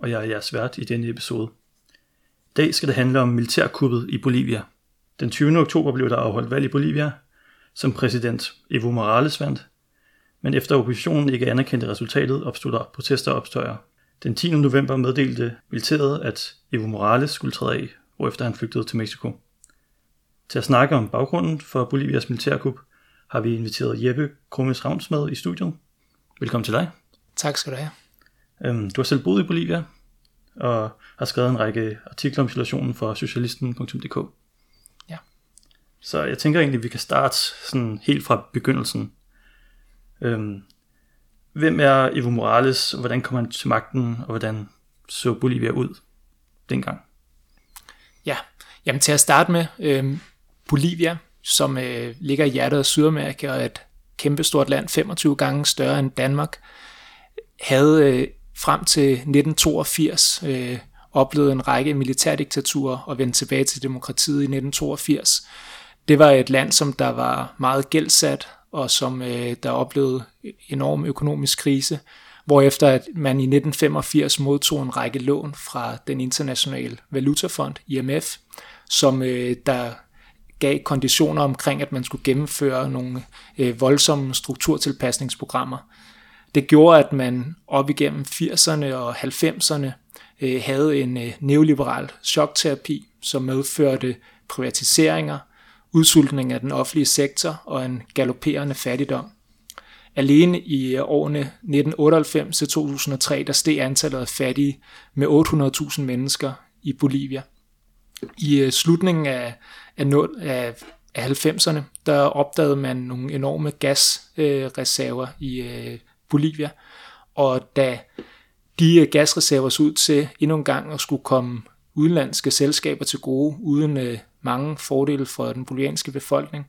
og jeg er jeres vært i denne episode. I dag skal det handle om militærkuppet i Bolivia. Den 20. oktober blev der afholdt valg i Bolivia, som præsident Evo Morales vandt, men efter oppositionen ikke anerkendte resultatet, opstod der protester og opstøjer. Den 10. november meddelte militæret, at Evo Morales skulle træde af, hvorefter han flygtede til Mexico. Til at snakke om baggrunden for Bolivias militærkup, har vi inviteret Jeppe Krummes Ravns med i studiet. Velkommen til dig. Tak skal du have. Øhm, du har selv boet i Bolivia, og har skrevet en række artikler om situationen for socialisten.dk. Ja. Så jeg tænker egentlig, at vi kan starte sådan helt fra begyndelsen. Øhm, hvem er Evo Morales, og hvordan kom han til magten, og hvordan så Bolivia ud dengang? Ja, jamen til at starte med, øh, Bolivia, som øh, ligger i hjertet af Sydamerika og er et kæmpestort land, 25 gange større end Danmark, havde øh, frem til 1982 øh, oplevede en række militærdiktaturer og vendte tilbage til demokratiet i 1982. Det var et land, som der var meget gældsat, og som øh, der oplevede enorm økonomisk krise, hvorefter at man i 1985 modtog en række lån fra den internationale valutafond, IMF, som øh, der gav konditioner omkring, at man skulle gennemføre nogle øh, voldsomme strukturtilpasningsprogrammer. Det gjorde, at man op igennem 80'erne og 90'erne øh, havde en øh, neoliberal chokterapi, som medførte privatiseringer, udsultning af den offentlige sektor og en galopperende fattigdom. Alene i øh, årene 1998 til 2003, der steg antallet af fattige med 800.000 mennesker i Bolivia. I øh, slutningen af, af, af, af 90'erne, der opdagede man nogle enorme gasreserver øh, i øh, Bolivia, og da de øh, gasreserver så ud til endnu en gang at skulle komme udenlandske selskaber til gode, uden øh, mange fordele for den bolivianske befolkning,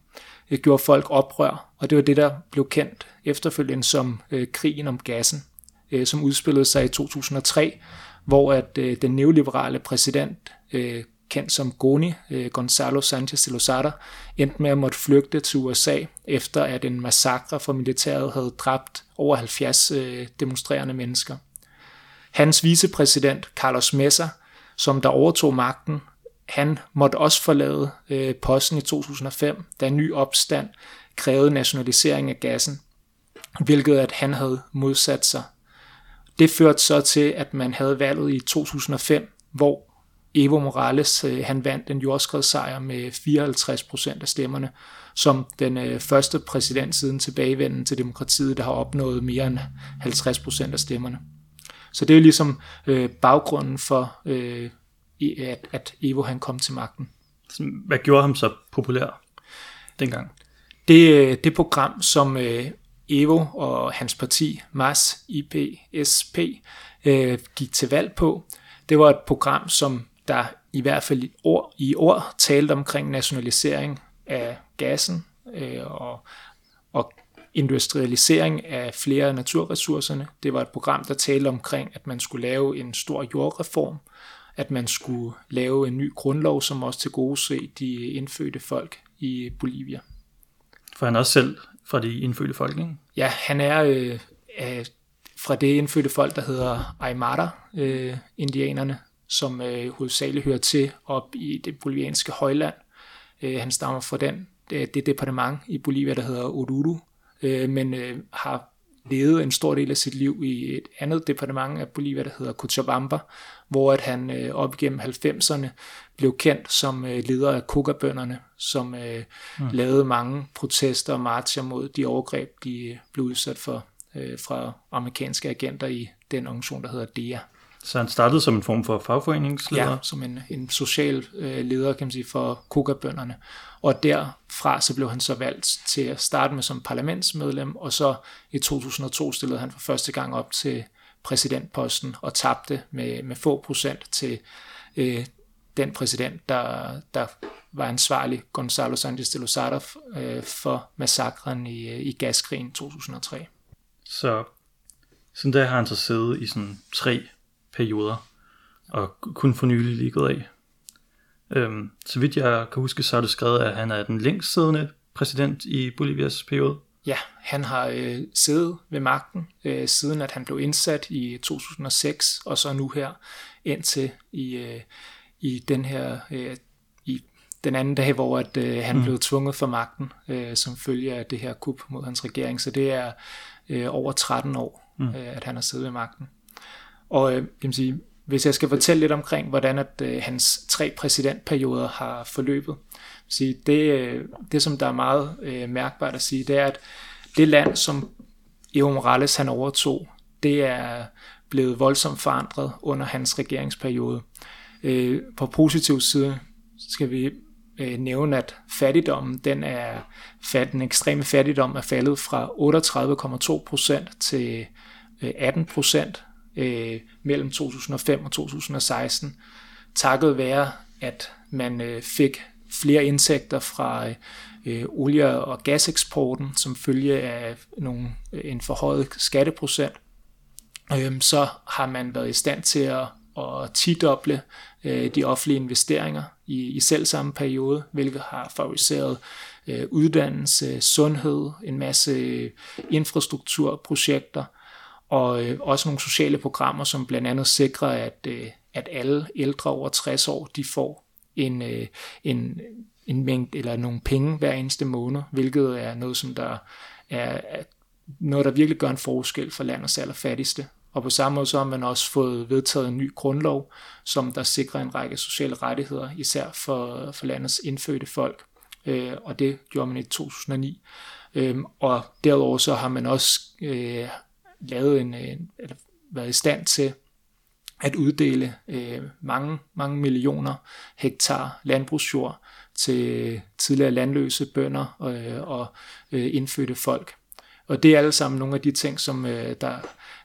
øh, gjorde folk oprør, og det var det, der blev kendt efterfølgende som øh, krigen om gassen, øh, som udspillede sig i 2003, hvor at øh, den neoliberale præsident, øh, kendt som Goni, øh, Gonzalo Sanchez de Lozada, endte med at måtte flygte til USA, efter at en massakre fra militæret havde dræbt over 70 øh, demonstrerende mennesker. Hans vicepræsident, Carlos Mesa, som der overtog magten, han måtte også forlade øh, posten i 2005, da en ny opstand krævede nationalisering af gassen, hvilket at han havde modsat sig. Det førte så til, at man havde valget i 2005, hvor Evo Morales øh, han vandt en jordskredssejr med 54 procent af stemmerne, som den øh, første præsident siden tilbagevenden til demokratiet, der har opnået mere end 50 procent af stemmerne. Så det er ligesom øh, baggrunden for, øh, at, at Evo han kom til magten. Hvad gjorde ham så populær dengang? Det, det program, som øh, Evo og hans parti, MAS, IPSP, øh, gik til valg på, det var et program, som der i hvert fald i ord, i ord talte omkring nationalisering af gassen øh, og, og industrialisering af flere af naturressourcerne. Det var et program, der talte omkring, at man skulle lave en stor jordreform, at man skulle lave en ny grundlov, som også til gode se de indfødte folk i Bolivia. For han er også selv fra de indfødte folk, ikke? Ja, han er øh, øh, fra det indfødte folk, der hedder Aymara-indianerne, øh, som øh, hovedsageligt hører til op i det bolivianske højland. Øh, han stammer fra den, det, det departement i Bolivia, der hedder Oruro, øh, men øh, har levet en stor del af sit liv i et andet departement af Bolivia, der hedder Cochabamba, hvor at han øh, op igennem 90'erne blev kendt som øh, leder af kokabønderne, som øh, mm. lavede mange protester og marcher mod de overgreb, de blev udsat for øh, fra amerikanske agenter i den organisation, der hedder DEA. Så han startede som en form for fagforeningsleder? Ja, som en, en social øh, leder, kan man sige, for kokabønderne. Og derfra så blev han så valgt til at starte med som parlamentsmedlem, og så i 2002 stillede han for første gang op til præsidentposten og tabte med, med få procent til øh, den præsident, der, der var ansvarlig, Gonzalo Sanchez de Lozada, øh, for massakren i, øh, i gaskrigen 2003. Så sådan der har han så siddet i sådan tre perioder, og kun for nylig lige gået af. Øhm, så vidt jeg kan huske, så har du skrevet, at han er den længst siddende præsident i Bolivias periode. Ja, han har øh, siddet ved magten, øh, siden at han blev indsat i 2006, og så nu her indtil i, øh, i den her øh, i den anden dag, hvor at, øh, han mm. blev tvunget for magten, øh, som følge af det her kup mod hans regering. Så det er øh, over 13 år, mm. øh, at han har siddet ved magten. Og øh, jeg sige, hvis jeg skal fortælle lidt omkring, hvordan at, øh, hans tre præsidentperioder har forløbet, sige, det, øh, det som der er meget øh, mærkbart at sige, det er, at det land, som Evo Morales han overtog, det er blevet voldsomt forandret under hans regeringsperiode. Øh, på positiv side skal vi øh, nævne, at fattigdommen, den er, fat, den ekstreme fattigdom er faldet fra 38,2% til øh, 18% øh, mellem 2005 og 2016, takket være, at man øh, fik flere indtægter fra øh, olie- og gaseksporten, som følge af nogle, øh, en forhøjet skatteprocent, øh, så har man været i stand til at, at tidoble øh, de offentlige investeringer i, i selv samme periode, hvilket har favoriseret øh, uddannelse, sundhed, en masse øh, infrastrukturprojekter, og øh, også nogle sociale programmer, som blandt andet sikrer, at, øh, at alle ældre over 60 år, de får en, øh, en, en mængde eller nogle penge hver eneste måned, hvilket er noget, som der er, er noget, der virkelig gør en forskel for landets allerfattigste. Og på samme måde så har man også fået vedtaget en ny grundlov, som der sikrer en række sociale rettigheder, især for, for landets indfødte folk. Øh, og det gjorde man i 2009. Øh, og derudover så har man også øh, lavet en, en eller været i stand til at uddele øh, mange, mange millioner hektar landbrugsjord til tidligere landløse bønder øh, og øh, indfødte folk. Og det er alle sammen nogle af de ting, som øh, der,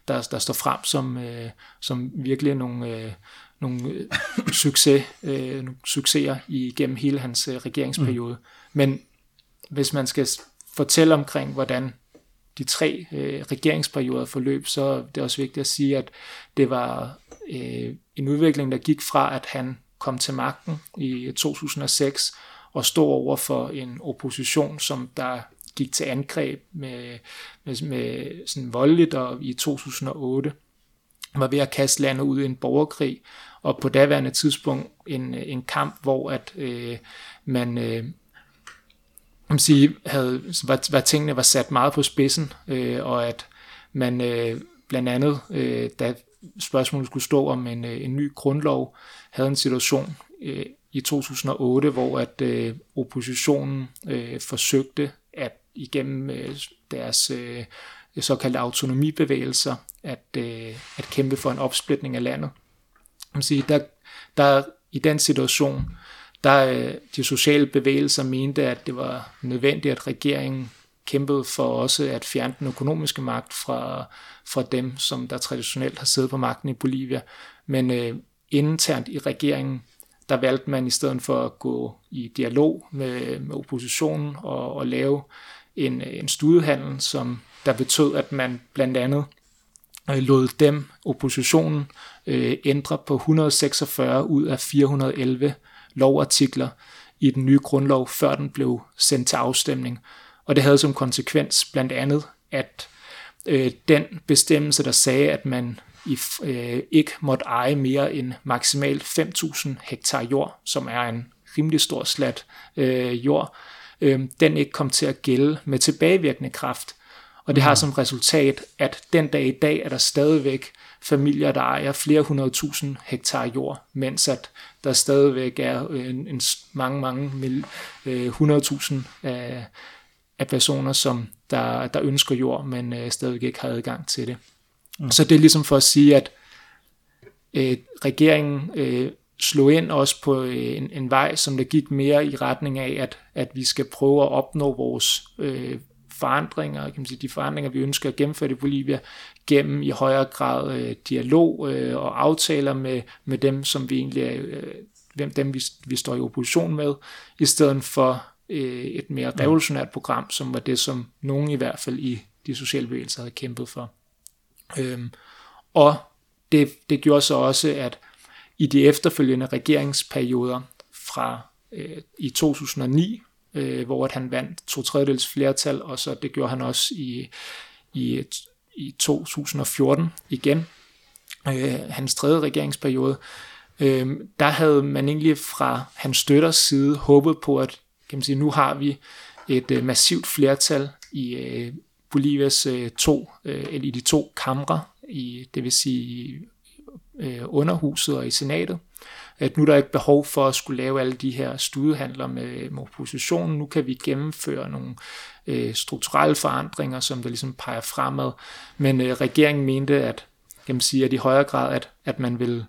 der, der står frem som, øh, som virkelig nogle, øh, nogle øh, succes, øh, nogle succeser igennem hele hans øh, regeringsperiode. Mm. Men hvis man skal fortælle omkring, hvordan de tre øh, regeringsperioder forløb, så er det også vigtigt at sige, at det var øh, en udvikling, der gik fra, at han kom til magten i 2006 og stod over for en opposition, som der gik til angreb med, med, med sådan voldeligt, og i 2008 var ved at kaste landet ud i en borgerkrig, og på daværende tidspunkt en, en kamp, hvor at øh, man øh, man sige, havde, var, var tingene var sat meget på spidsen, øh, og at man øh, blandt andet, øh, da spørgsmålet skulle stå om en, øh, en ny grundlov, havde en situation øh, i 2008, hvor at øh, oppositionen øh, forsøgte at igennem øh, deres øh, såkaldte autonomibevægelser at, øh, at kæmpe for en opsplitning af landet. Man sige, der, der i den situation der øh, de sociale bevægelser mente, at det var nødvendigt, at regeringen kæmpede for også at fjerne den økonomiske magt fra, fra dem, som der traditionelt har siddet på magten i Bolivia. Men øh, internt i regeringen, der valgte man i stedet for at gå i dialog med, med oppositionen og, og lave en, en studiehandel, som der betød, at man blandt andet øh, lod dem, oppositionen, øh, ændre på 146 ud af 411 lovartikler i den nye grundlov, før den blev sendt til afstemning. Og det havde som konsekvens blandt andet, at øh, den bestemmelse, der sagde, at man i, øh, ikke måtte eje mere end maksimalt 5.000 hektar jord, som er en rimelig stor slat øh, jord, øh, den ikke kom til at gælde med tilbagevirkende kraft. Og det har mm. som resultat, at den dag i dag er der stadigvæk familier, der ejer flere hundrede tusind hektar jord, mens at der stadigvæk er en, en mange, mange øh, hundredtusind af, af personer, som der, der ønsker jord, men øh, stadigvæk ikke har adgang til det. Mm. Så det er ligesom for at sige, at øh, regeringen øh, slog ind også på øh, en, en vej, som der gik mere i retning af, at, at vi skal prøve at opnå vores øh, forandringer, kan man sige, de forandringer, vi ønsker at gennemføre i Bolivia, gennem i højere grad øh, dialog øh, og aftaler med, med dem, som vi egentlig er, øh, hvem dem vi, vi står i opposition med, i stedet for øh, et mere mm. revolutionært program, som var det, som nogen i hvert fald i de sociale bevægelser havde kæmpet for. Øhm, og det, det gjorde så også, at i de efterfølgende regeringsperioder fra øh, i 2009, øh, hvor at han vandt to tredjedels flertal, og så det gjorde han også i, i, i 2014 igen, øh, hans tredje regeringsperiode, øh, der havde man egentlig fra hans støtters side håbet på, at kan man sige, nu har vi et øh, massivt flertal i øh, Bolivias øh, to, øh, eller i de to kamre, i, det vil sige øh, underhuset og i senatet. At nu er der ikke behov for at skulle lave alle de her studehandler med, med oppositionen. Nu kan vi gennemføre nogle øh, strukturelle forandringer, som der ligesom peger fremad. Men øh, regeringen mente, at, kan man sige, at i højere grad, at, at man ville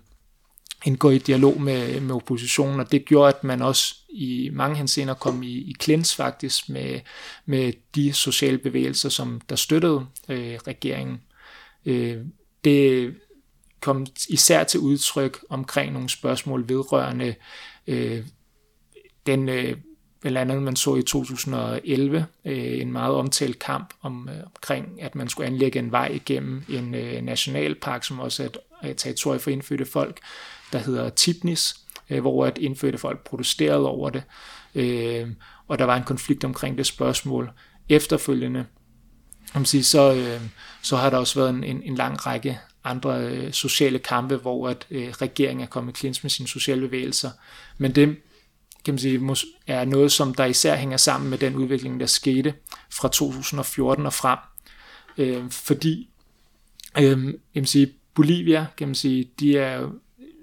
indgå i dialog med, med oppositionen, og det gjorde, at man også i mange henseender kom i, i klins faktisk med, med de sociale bevægelser, som der støttede øh, regeringen. Øh, det kom især til udtryk omkring nogle spørgsmål vedrørende øh, den øh, blandt andet man så i 2011 øh, en meget omtalt kamp om, øh, omkring, at man skulle anlægge en vej igennem en øh, nationalpark, som også er et, et territorium for indfødte folk, der hedder Tipnis, øh, hvor at indfødte folk protesterede over det, øh, og der var en konflikt omkring det spørgsmål. Efterfølgende, om sige, så, øh, så har der også været en, en, en lang række andre øh, sociale kampe, hvor at øh, regeringen er kommet klins med sine sociale bevægelser. Men det kan man sige, er noget, som der især hænger sammen med den udvikling, der skete fra 2014 og frem. Øh, fordi øh, kan man sige, Bolivia, kan man sige, de er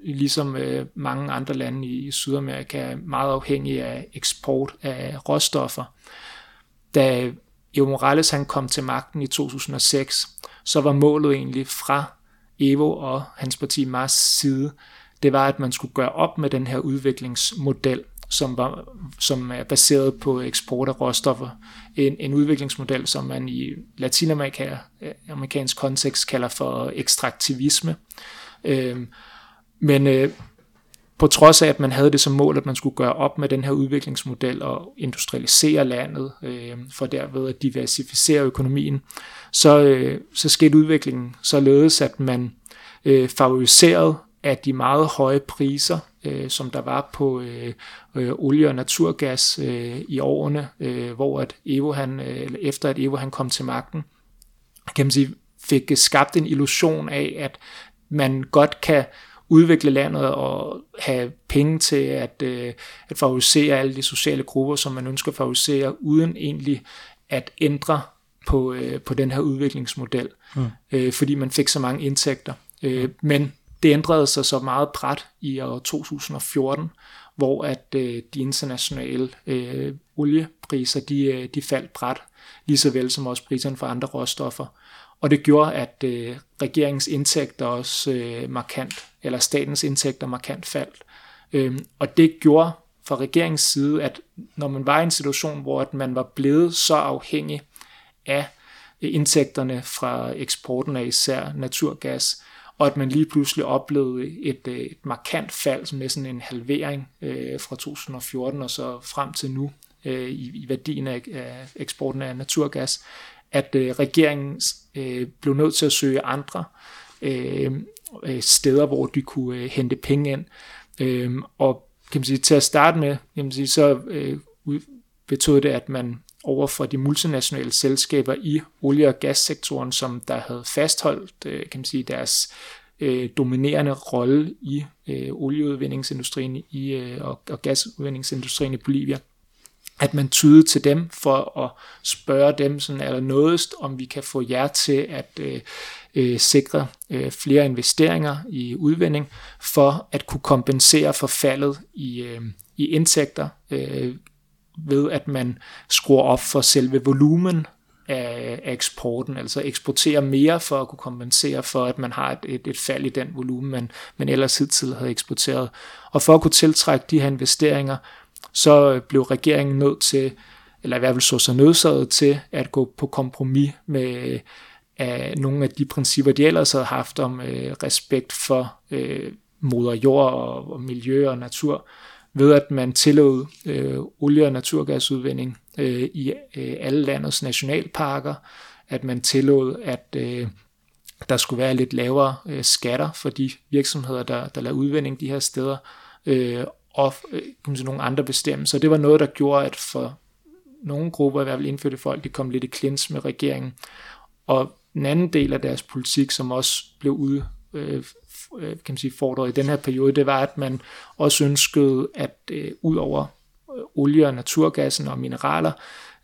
ligesom øh, mange andre lande i Sydamerika, meget afhængige af eksport af råstoffer. Da Evo Morales han kom til magten i 2006, så var målet egentlig fra Evo og hans parti Mars side, det var, at man skulle gøre op med den her udviklingsmodel, som, var, som er baseret på eksport af råstoffer. En, en udviklingsmodel, som man i latinamerika, eh, amerikansk kontekst kalder for ekstraktivisme. Øh, men øh, på trods af, at man havde det som mål, at man skulle gøre op med den her udviklingsmodel og industrialisere landet, øh, for derved at diversificere økonomien, så, øh, så skete udviklingen således, at man øh, favoriserede af de meget høje priser, øh, som der var på øh, øh, olie og naturgas øh, i årene, øh, hvor at Evo han, øh, efter at Evo han kom til magten, kan man sige, fik skabt en illusion af, at man godt kan udvikle landet og have penge til at, øh, at favorisere alle de sociale grupper, som man ønsker at favorisere, uden egentlig at ændre på, øh, på den her udviklingsmodel, mm. øh, fordi man fik så mange indtægter. Øh, men det ændrede sig så meget bræt i år 2014, hvor at øh, de internationale øh, oliepriser, de, øh, de faldt bræt, lige så vel som også priserne for andre råstoffer. Og det gjorde, at øh, regeringens indtægter også øh, markant, eller statens indtægter markant faldt. Øhm, og det gjorde fra regeringens side, at når man var i en situation, hvor at man var blevet så afhængig af øh, indtægterne fra eksporten af især naturgas, og at man lige pludselig oplevede et, øh, et markant fald med sådan en halvering øh, fra 2014 og så frem til nu øh, i, i værdien af, af eksporten af naturgas, at øh, regeringen øh, blev nødt til at søge andre øh, øh steder, hvor de kunne øh, hente penge ind. Øh, og kan man sige, til at starte med, kan man sige, så øh, betød det, at man over for de multinationale selskaber i olie- og gassektoren, som der havde fastholdt øh, kan man sige, deres øh, dominerende rolle i øh, olieudvindingsindustrien i, øh, og, og gasudvindingsindustrien i Bolivia, at man tyder til dem for at spørge dem sådan allernådest, om vi kan få jer til at øh, øh, sikre øh, flere investeringer i udvinding, for at kunne kompensere for faldet i, øh, i indtægter øh, ved at man skruer op for selve volumen af, eksporten, altså eksportere mere for at kunne kompensere for, at man har et, et, et fald i den volumen, man, man ellers hidtil havde eksporteret. Og for at kunne tiltrække de her investeringer, så blev regeringen nødt til eller i hvert fald så sig nødsaget til at gå på kompromis med af nogle af de principper, de ellers havde haft om øh, respekt for øh, moder jord og, og miljø og natur, ved at man tillod øh, olie- og naturgasudvinding øh, i øh, alle landets nationalparker, at man tillod, at øh, der skulle være lidt lavere øh, skatter for de virksomheder, der, der lavede udvinding de her steder, øh, og øh, nogle andre bestemmelser. Det var noget, der gjorde, at for nogle grupper, i hvert fald indfødte folk, de kom lidt i klins med regeringen. Og den anden del af deres politik, som også blev ud, øh, øh, kan man sige, fordrede i den her periode, det var, at man også ønskede, at øh, ud over øh, olie og naturgassen og mineraler,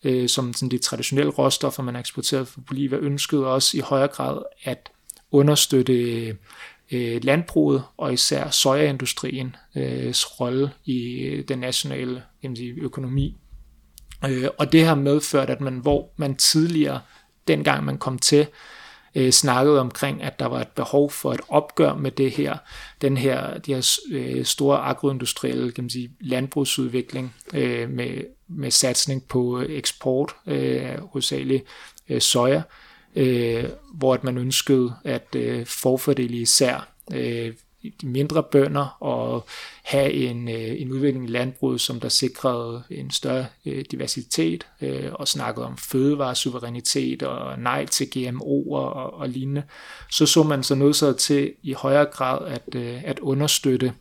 øh, som sådan de traditionelle råstoffer, man eksporterede fra Bolivia, ønskede også i højere grad at understøtte øh, landbruget og især sojaindustriens øh, rolle i øh, den nationale kan man sige, økonomi. Øh, og det har medført, at man, hvor man tidligere dengang man kom til, øh, snakkede omkring, at der var et behov for et opgør med det her, den her, de her øh, store agroindustrielle kan man sige, landbrugsudvikling øh, med, med satsning på øh, eksport, øh, hovedsageligt øh, soja, øh, hvor at man ønskede at øh, forfordele især øh, de mindre bønder og have en, øh, en udvikling i landbruget, som der sikrede en større øh, diversitet øh, og snakkede om fødevaresuverænitet og nej til GMO'er og, og lignende, så så man så nødt til i højere grad at, øh, at understøtte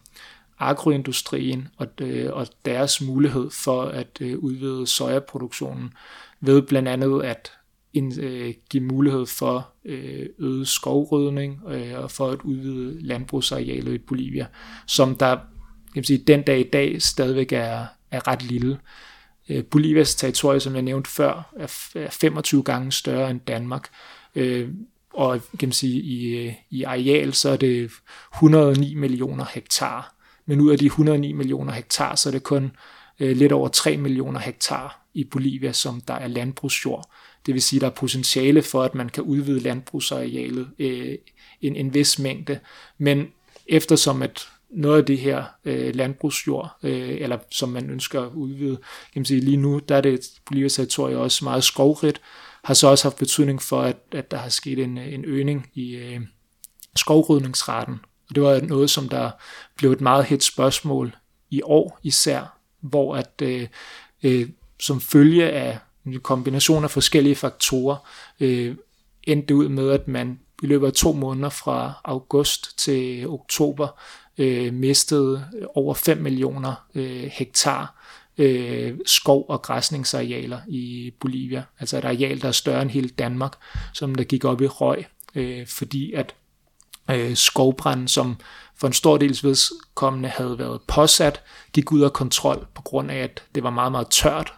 agroindustrien og, øh, og deres mulighed for at øh, udvide sojaproduktionen ved blandt andet at en, øh, give mulighed for øh, øget skovrydning øh, og for at udvide landbrugsarealet i Bolivia, som der kan man sige, den dag i dag stadigvæk er, er ret lille. Øh, Bolivias territorie, som jeg nævnte før, er, er 25 gange større end Danmark. Øh, og kan man sige, i, øh, i areal, så er det 109 millioner hektar. Men ud af de 109 millioner hektar, så er det kun øh, lidt over 3 millioner hektar i Bolivia, som der er landbrugsjord. Det vil sige, at der er potentiale for, at man kan udvide landbrugsarealet øh, en, en vis mængde. Men eftersom at noget af det her øh, landbrugsjord, øh, eller som man ønsker at udvide, kan man sige, lige nu, der er det Bolivias territorie også meget skovrigt, har så også haft betydning for, at, at der har sket en, en øgning i øh, skovrydningsraten. Og det var noget, som der blev et meget hit spørgsmål i år især, hvor at øh, øh, som følge af en kombination af forskellige faktorer, øh, endte ud med, at man i løbet af to måneder fra august til oktober øh, mistede over 5 millioner øh, hektar øh, skov- og græsningsarealer i Bolivia. Altså et areal, der er større end hele Danmark, som der gik op i røg, øh, fordi at øh, skovbranden, som for en stor dels vedkommende havde været påsat, gik ud af kontrol på grund af, at det var meget, meget tørt,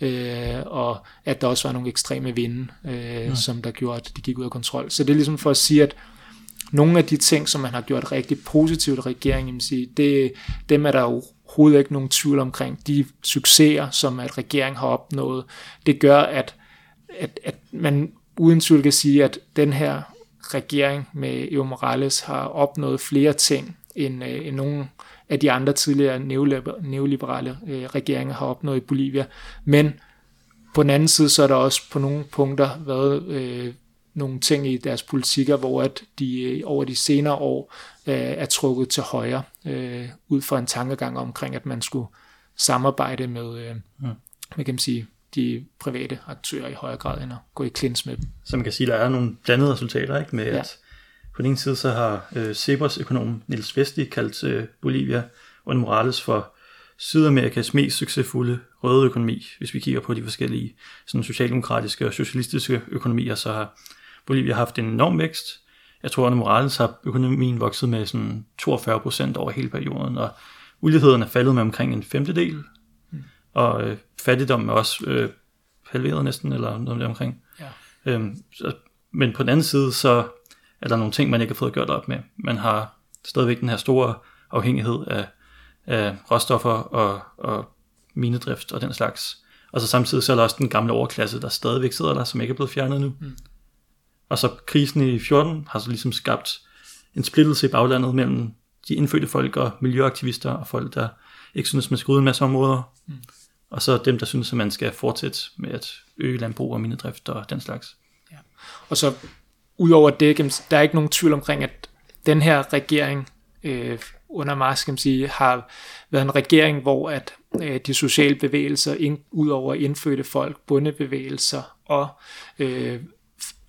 øh, og at der også var nogle ekstreme vinde, øh, som der gjorde, at det gik ud af kontrol. Så det er ligesom for at sige, at nogle af de ting, som man har gjort rigtig positivt i regeringen, sige, det, dem er der jo overhovedet ikke nogen tvivl omkring. De succeser, som at regeringen har opnået, det gør, at, at, at man uden tvivl kan sige, at den her regering med Evo Morales har opnået flere ting, end, øh, end nogen af de andre tidligere neoliberale øh, regeringer har opnået i Bolivia. Men på den anden side, så er der også på nogle punkter været øh, nogle ting i deres politikker, hvor at de øh, over de senere år øh, er trukket til højre, øh, ud fra en tankegang omkring, at man skulle samarbejde med, øh, ja. med kan man sige, de private aktører i højere grad, end at gå i klins med dem. Så man kan sige, at der er nogle blandede resultater, ikke? med ja. at på den ene side så har øh, Sebers økonom Nils Vesti kaldt øh, Bolivia og Morales for Sydamerikas mest succesfulde røde økonomi. Hvis vi kigger på de forskellige sådan socialdemokratiske og socialistiske økonomier, så har Bolivia haft en enorm vækst. Jeg tror, at Morales har økonomien vokset med sådan 42 procent over hele perioden, og uligheden er faldet med omkring en femtedel, mm. og øh, fattigdommen er også øh, halveret næsten, eller noget omkring. Ja. Øhm, så, men på den anden side, så er der nogle ting, man ikke har fået gjort op med. Man har stadigvæk den her store afhængighed af, af råstoffer og, og minedrift og den slags. Og så samtidig så er der også den gamle overklasse, der stadigvæk sidder der, som ikke er blevet fjernet nu. Mm. Og så krisen i 14 har så ligesom skabt en splittelse i baglandet mellem de indfødte folk og miljøaktivister og folk, der ikke synes, man skal ud en masse områder. Mm. og så dem, der synes, at man skal fortsætte med at øge landbrug og minedrift og den slags. Ja. Og så udover det, der er ikke nogen tvivl omkring, at den her regering øh, under Mars, kan man sige, har været en regering, hvor at øh, de sociale bevægelser, ind, ud over indfødte folk, bundebevægelser og øh,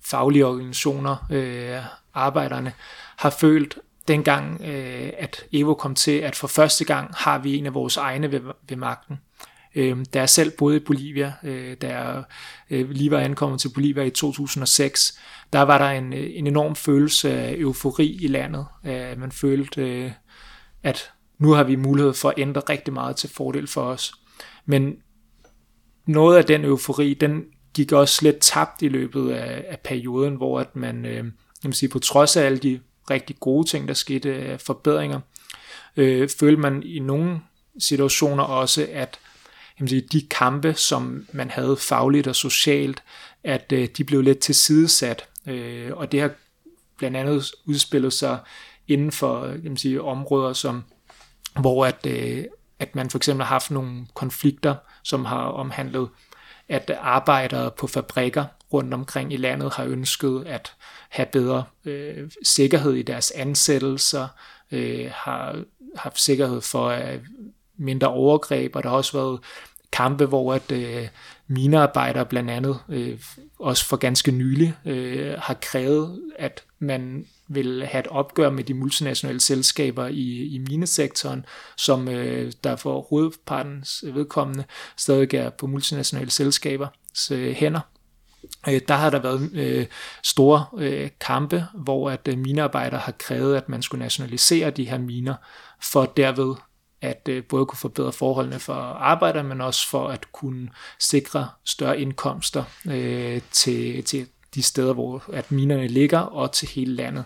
faglige organisationer, øh, arbejderne, har følt dengang, øh, at Evo kom til, at for første gang har vi en af vores egne ved, ved magten. Øh, da jeg selv boede i Bolivia, øh, da jeg øh, lige var ankommet til Bolivia i 2006, der var der en, øh, en enorm følelse af eufori i landet. Øh, man følte, øh, at nu har vi mulighed for at ændre rigtig meget til fordel for os. Men noget af den eufori, den gik også lidt tabt i løbet af, af perioden, hvor at man, øh, kan sige, på trods af alle de rigtig gode ting, der skete af forbedringer, øh, følte man i nogle situationer også, at kan sige, de kampe, som man havde fagligt og socialt, at øh, de blev lidt tilsidesat. Øh, og det har blandt andet udspillet sig inden for øh, kan man sige, områder, som, hvor at, øh, at man for eksempel har haft nogle konflikter, som har omhandlet, at arbejdere på fabrikker rundt omkring i landet har ønsket at have bedre øh, sikkerhed i deres ansættelser, øh, har haft sikkerhed for at mindre overgreb, og der har også været kampe, hvor at øh, minearbejdere blandt andet, øh, også for ganske nylig, øh, har krævet, at man vil have et opgør med de multinationale selskaber i, i minesektoren, som øh, der for hovedpartens vedkommende stadig er på multinationale selskabers øh, hænder. Øh, der har der været øh, store øh, kampe, hvor at øh, minearbejdere har krævet, at man skulle nationalisere de her miner, for derved at øh, både kunne forbedre forholdene for arbejdere, men også for at kunne sikre større indkomster øh, til, til de steder, hvor at minerne ligger, og til hele landet.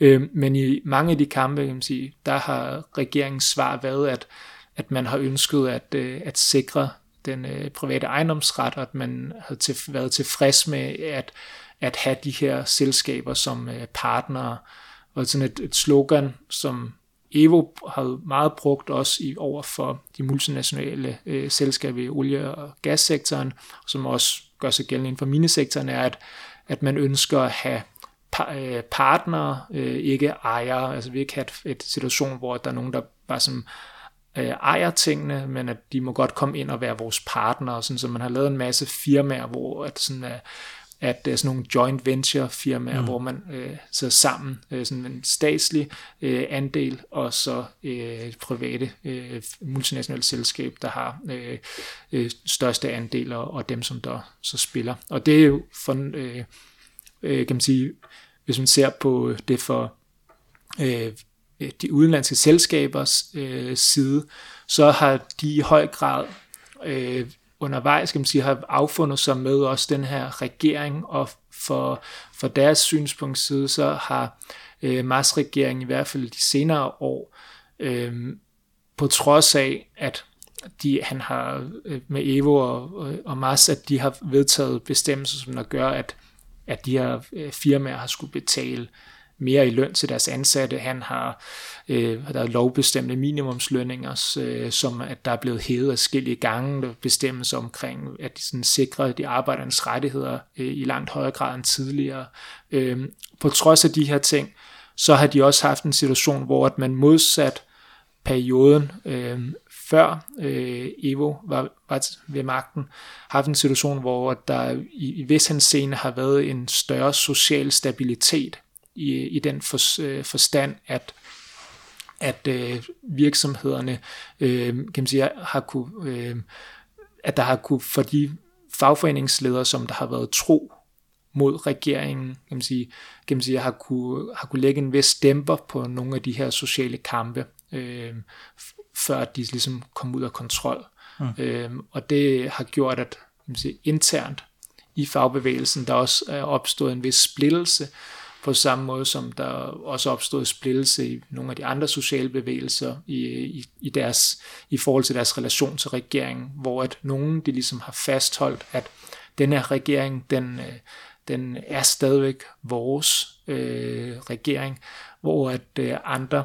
Øh, men i mange af de kampe, kan man sige, der har regeringens svar været, at, at man har ønsket at, øh, at sikre den øh, private ejendomsret, og at man havde til, været tilfreds med at, at have de her selskaber som øh, partnere. Og sådan et, et slogan, som Evo har meget brugt også i over for de multinationale øh, selskaber i olie- og gassektoren, som også gør sig gældende inden for minesektoren, er, at, at man ønsker at have øh, partnere, øh, ikke ejere. Altså vi ikke have et, et situation, hvor der er nogen, der bare som øh, ejer tingene, men at de må godt komme ind og være vores partnere, sådan, så man har lavet en masse firmaer, hvor at sådan, øh, at er sådan nogle joint venture firmaer, mm. hvor man øh, sidder sammen, øh, sådan en statslig øh, andel, og så øh, private øh, multinationale selskab, der har øh, øh, største andel, og, og dem, som der så spiller. Og det er jo for, øh, øh, kan man sige, hvis man ser på det for øh, de udenlandske selskabers øh, side, så har de i høj grad øh, undervejs, kan man sige, har affundet sig med også den her regering, og for, for deres synspunkt side, så har øh, Mars-regeringen i hvert fald de senere år, øh, på trods af, at de, han har øh, med Evo og, og Mars, at de har vedtaget bestemmelser, som der gør, at, at de her øh, firmaer har skulle betale mere i løn til deres ansatte. Han har, øh, der er lovbestemte minimumslønninger, øh, som at der er blevet hævet af skille gange, bestemmelser omkring, at de sådan sikrer de arbejdernes rettigheder øh, i langt højere grad end tidligere. Øh, på trods af de her ting, så har de også haft en situation, hvor at man modsat perioden øh, før øh, Evo var, var ved magten, haft en situation, hvor der i, i vis henseende har været en større social stabilitet i, i den for, øh, forstand, at at øh, virksomhederne øh, kan man sige, har kunne, øh, at der har kunne for de fagforeningsledere, som der har været tro mod regeringen, kan man sige, kan man sige har, kunne, har kunne lægge en vis dæmper på nogle af de her sociale kampe, øh, før de ligesom kom ud af kontrol. Mm. Øh, og det har gjort, at kan man sige, internt i fagbevægelsen, der også er opstået en vis splittelse, på samme måde som der også opstod splittelse i nogle af de andre sociale bevægelser i, i, i, deres, i forhold til deres relation til regeringen, hvor at nogen de ligesom har fastholdt, at den her regering, den, øh, den er stadigvæk vores øh, regering, hvor at øh, andre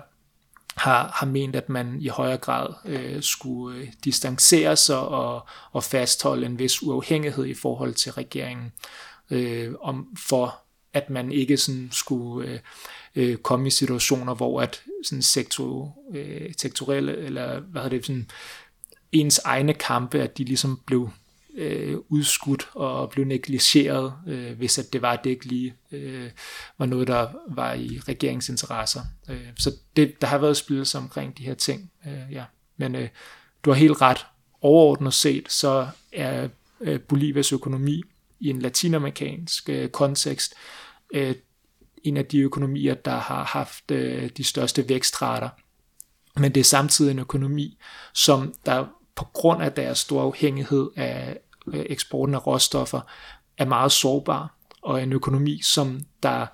har, har ment, at man i højere grad øh, skulle øh, distancere sig og, og fastholde en vis uafhængighed i forhold til regeringen, øh, om for at man ikke sådan skulle øh, øh, komme i situationer, hvor at sådan sektor, øh, sektorelle, eller hvad hedder det, sådan ens egne kampe, at de ligesom blev øh, udskudt og blev negligeret, øh, hvis at det var, at det ikke lige øh, var noget, der var i regeringsinteresser. Øh, så det, der har været spillet omkring de her ting. Øh, ja. Men øh, du har helt ret. Overordnet set, så er øh, Bolivias økonomi i en latinamerikansk øh, kontekst øh, Øh, en af de økonomier, der har haft øh, de største vækstrater. Men det er samtidig en økonomi, som der på grund af deres store afhængighed af øh, eksporten af råstoffer, er meget sårbar, og en økonomi, som der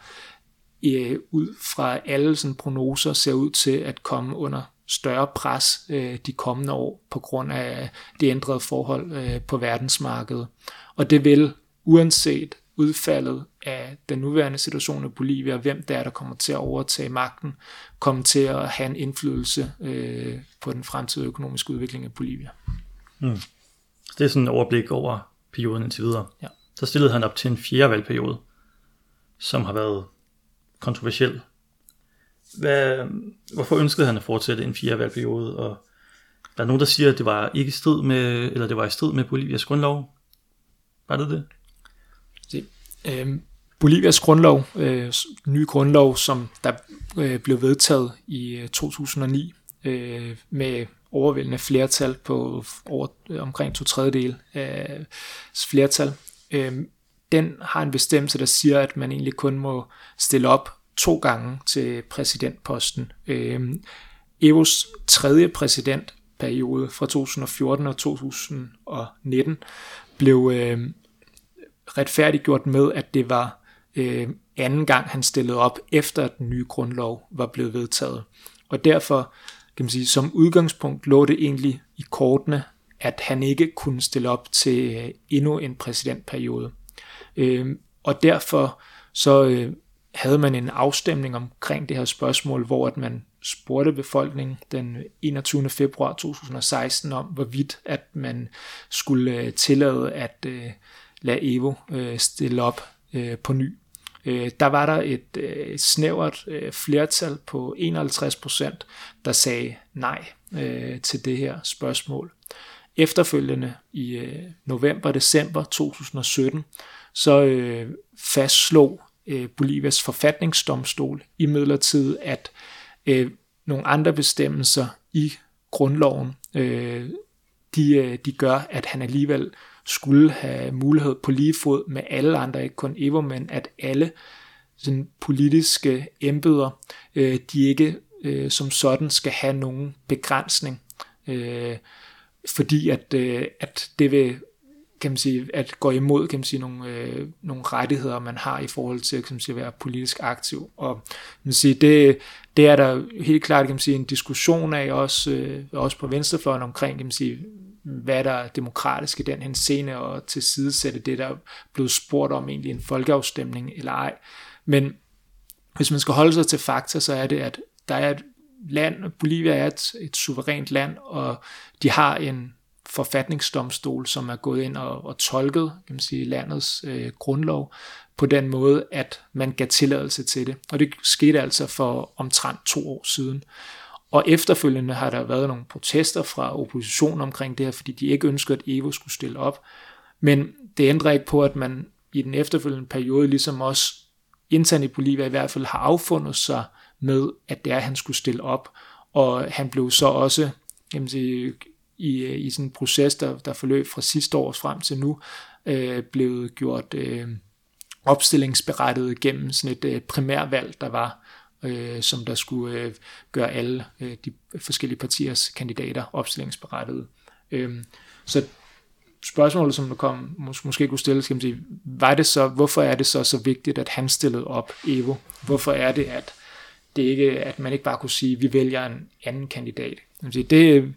øh, ud fra alle sådan prognoser ser ud til at komme under større pres øh, de kommende år på grund af de ændrede forhold øh, på verdensmarkedet. Og det vil, uanset udfaldet af den nuværende situation i Bolivia, hvem der er, der kommer til at overtage magten, komme til at have en indflydelse øh, på den fremtidige økonomiske udvikling af Bolivia. Mm. Det er sådan en overblik over perioden indtil videre. Ja. Så stillede han op til en fjerde valgperiode, som har været kontroversiel. Hvad, hvorfor ønskede han at fortsætte en fjerde valgperiode? Og der er nogen, der siger, at det var ikke i strid med, eller det var i strid med Bolivias grundlov. Var det det? Øh, Bolivias grundlov, øh, nye grundlov, som der øh, blev vedtaget i øh, 2009 øh, med overvældende flertal på over, øh, omkring to tredjedel af flertal. Øh, den har en bestemmelse, der siger, at man egentlig kun må stille op to gange til præsidentposten. Øh, Evos tredje præsidentperiode fra 2014 og 2019 blev øh, retfærdiggjort med, at det var øh, anden gang, han stillede op, efter at den nye grundlov var blevet vedtaget. Og derfor, kan man sige, som udgangspunkt lå det egentlig i kortene, at han ikke kunne stille op til øh, endnu en præsidentperiode. Øh, og derfor så øh, havde man en afstemning omkring det her spørgsmål, hvor at man spurgte befolkningen den 21. februar 2016 om, hvorvidt at man skulle øh, tillade, at øh, lade Evo øh, stille op øh, på ny. Øh, der var der et øh, snævert øh, flertal på 51 procent, der sagde nej øh, til det her spørgsmål. Efterfølgende i øh, november-december 2017, så øh, fastslog øh, Bolivias forfatningsdomstol i midlertid, at øh, nogle andre bestemmelser i grundloven, øh, de, øh, de gør, at han alligevel skulle have mulighed på lige fod med alle andre, ikke kun Evo, men at alle sådan politiske embeder, øh, de ikke øh, som sådan skal have nogen begrænsning, øh, fordi at, øh, at det vil kan man sige, at gå imod kan man sige, nogle, øh, nogle rettigheder, man har i forhold til kan man sige, at være politisk aktiv. Og kan man sige, det, det er der helt klart kan man sige, en diskussion af, også, øh, også på venstrefløjen omkring, kan man sige, hvad der er demokratisk i den her scene, og tilsidesætte det, der er blevet spurgt om egentlig en folkeafstemning eller ej. Men hvis man skal holde sig til fakta, så er det, at der er et land, Bolivia er et, et suverænt land, og de har en forfatningsdomstol, som er gået ind og, og tolket kan man sige, landets øh, grundlov på den måde, at man gav tilladelse til det. Og det skete altså for omtrent to år siden. Og efterfølgende har der været nogle protester fra oppositionen omkring det her, fordi de ikke ønskede, at Evo skulle stille op. Men det ændrer ikke på, at man i den efterfølgende periode, ligesom også internt i Bolivia i hvert fald, har affundet sig med, at det er, at han skulle stille op. Og han blev så også jamen, i, i sådan en proces, der, der forløb fra sidste år frem til nu, øh, blevet gjort øh, opstillingsberettet gennem sådan et øh, primærvalg, der var øh, som der skulle øh, gøre alle øh, de forskellige partiers kandidater opstillingsberettigede. Øh, så spørgsmålet, som der kom, mås- måske kunne stille, skal man sige, var det så, hvorfor er det så så vigtigt, at han stillede op, Evo? Hvorfor er det, at det ikke, at man ikke bare kunne sige, at vi vælger en anden kandidat? Sige, det,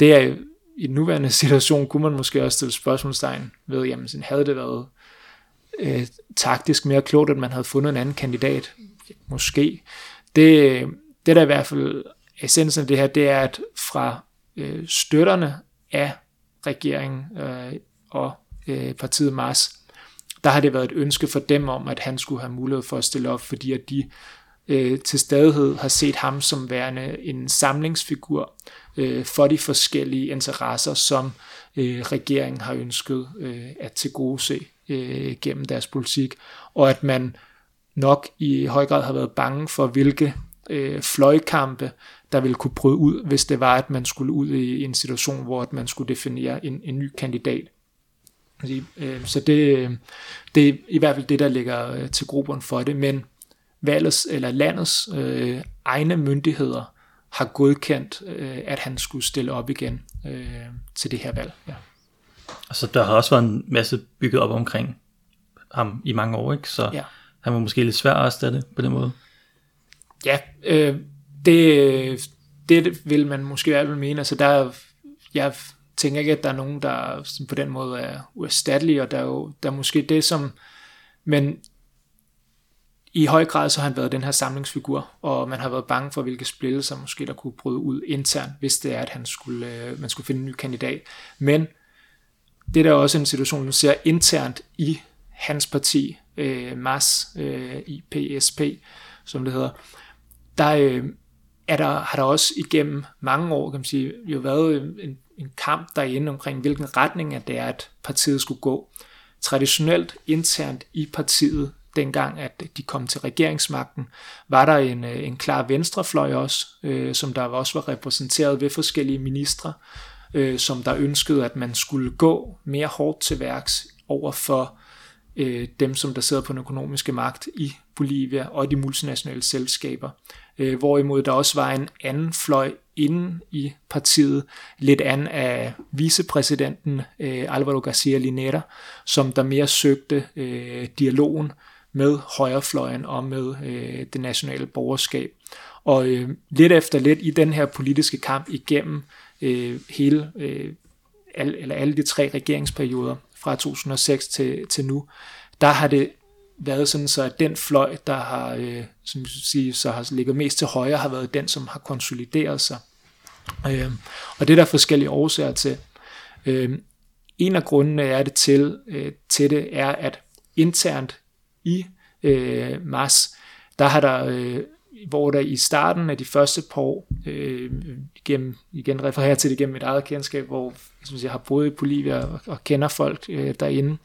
det er i den nuværende situation, kunne man måske også stille spørgsmålstegn ved, jamen, havde det været øh, taktisk mere klogt, at man havde fundet en anden kandidat? Måske. Det, det der i hvert fald essensen af det her, det er, at fra øh, støtterne af regeringen øh, og øh, partiet Mars, der har det været et ønske for dem om, at han skulle have mulighed for at stille op, fordi at de øh, til stadighed har set ham som værende en samlingsfigur øh, for de forskellige interesser, som øh, regeringen har ønsket øh, at tilgodese øh, gennem deres politik, og at man nok i høj grad har været bange for, hvilke øh, fløjkampe, der ville kunne bryde ud, hvis det var, at man skulle ud i en situation, hvor at man skulle definere en, en ny kandidat. Øh, så det, det er i hvert fald det, der ligger øh, til gruppen for det, men valgets eller landets øh, egne myndigheder har godkendt, øh, at han skulle stille op igen øh, til det her valg. Ja. Altså, der har også været en masse bygget op omkring ham i mange år, ikke? Så ja han var måske lidt svær at erstatte på den måde. Ja, øh, det, det vil man måske i hvert fald mene. Altså, der, jeg tænker ikke, at der er nogen, der på den måde er uerstattelige, og der er jo der er måske det, som... Men i høj grad så har han været den her samlingsfigur, og man har været bange for, hvilke splittelser måske der kunne bryde ud internt, hvis det er, at han skulle, øh, man skulle finde en ny kandidat. Men det er der også en situation, man ser internt i hans parti, øh, MAS, øh, IPSP, som det hedder, der, øh, er der, har der også igennem mange år, kan man sige, jo været øh, en, en kamp derinde omkring, hvilken retning at det er, at partiet skulle gå. Traditionelt internt i partiet, dengang at de kom til regeringsmagten, var der en, øh, en klar venstrefløj også, øh, som der også var repræsenteret ved forskellige ministre, øh, som der ønskede, at man skulle gå mere hårdt til værks over for øh, dem, som der sidder på den økonomiske magt i Bolivia og de multinationale selskaber. Øh, hvorimod der også var en anden fløj inden i partiet, lidt an af vicepræsidenten øh, Alvaro Garcia Linera, som der mere søgte øh, dialogen med højrefløjen og med øh, det nationale borgerskab. Og øh, lidt efter lidt i den her politiske kamp igennem øh, hele, øh, al, eller alle de tre regeringsperioder fra 2006 til, til nu, der har det været sådan, så at den fløj, der har, øh, som sige, så har ligget mest til højre, har været den, som har konsolideret sig. Øh, og det er der forskellige årsager til. Øh, en af grundene er det til, øh, til det er, at internt i øh, MAS, der har der, øh, hvor der i starten af de første par år, øh, igennem, igen refererer til det gennem mit eget kendskab, hvor jeg, jeg har boet i Bolivia og, og kender folk øh, derinde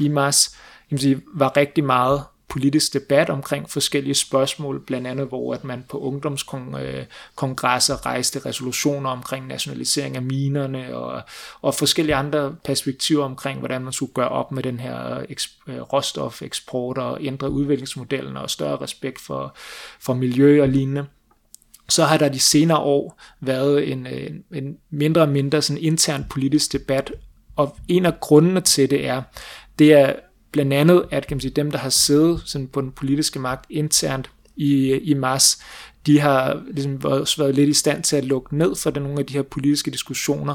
i MAS, jeg sige, var rigtig meget politisk debat omkring forskellige spørgsmål, blandt andet hvor at man på ungdomskongresser øh, rejste resolutioner omkring nationalisering af minerne og, og forskellige andre perspektiver omkring, hvordan man skulle gøre op med den her øh, råstofeksport og ændre udviklingsmodellen og større respekt for, for miljø og lignende. Så har der de senere år været en, øh, en, en mindre og mindre sådan intern politisk debat, og en af grundene til det er, det er blandt andet, at kan man sige, dem, der har siddet sådan på den politiske magt internt i, i mars, de har ligesom også været lidt i stand til at lukke ned for den, nogle af de her politiske diskussioner,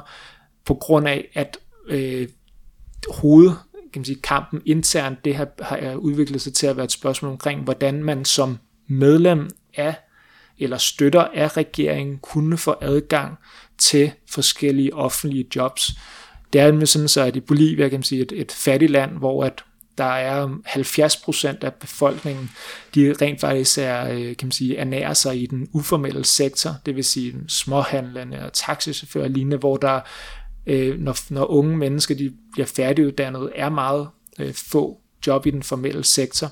på grund af, at øh, hoved, kan man sige, kampen internt, det har, har udviklet sig til at være et spørgsmål omkring, hvordan man som medlem af eller støtter af regeringen kunne få adgang til forskellige offentlige jobs. Det er med sådan så, at i Bolivia kan man sige et, et fattigt land, hvor at der er 70% af befolkningen, de rent faktisk er, øh, kan man sige, ernærer sig i den uformelle sektor, det vil sige småhandlerne og taxichauffører og lignende, hvor der, øh, når, når unge mennesker de bliver færdiguddannet, er meget øh, få job i den formelle sektor.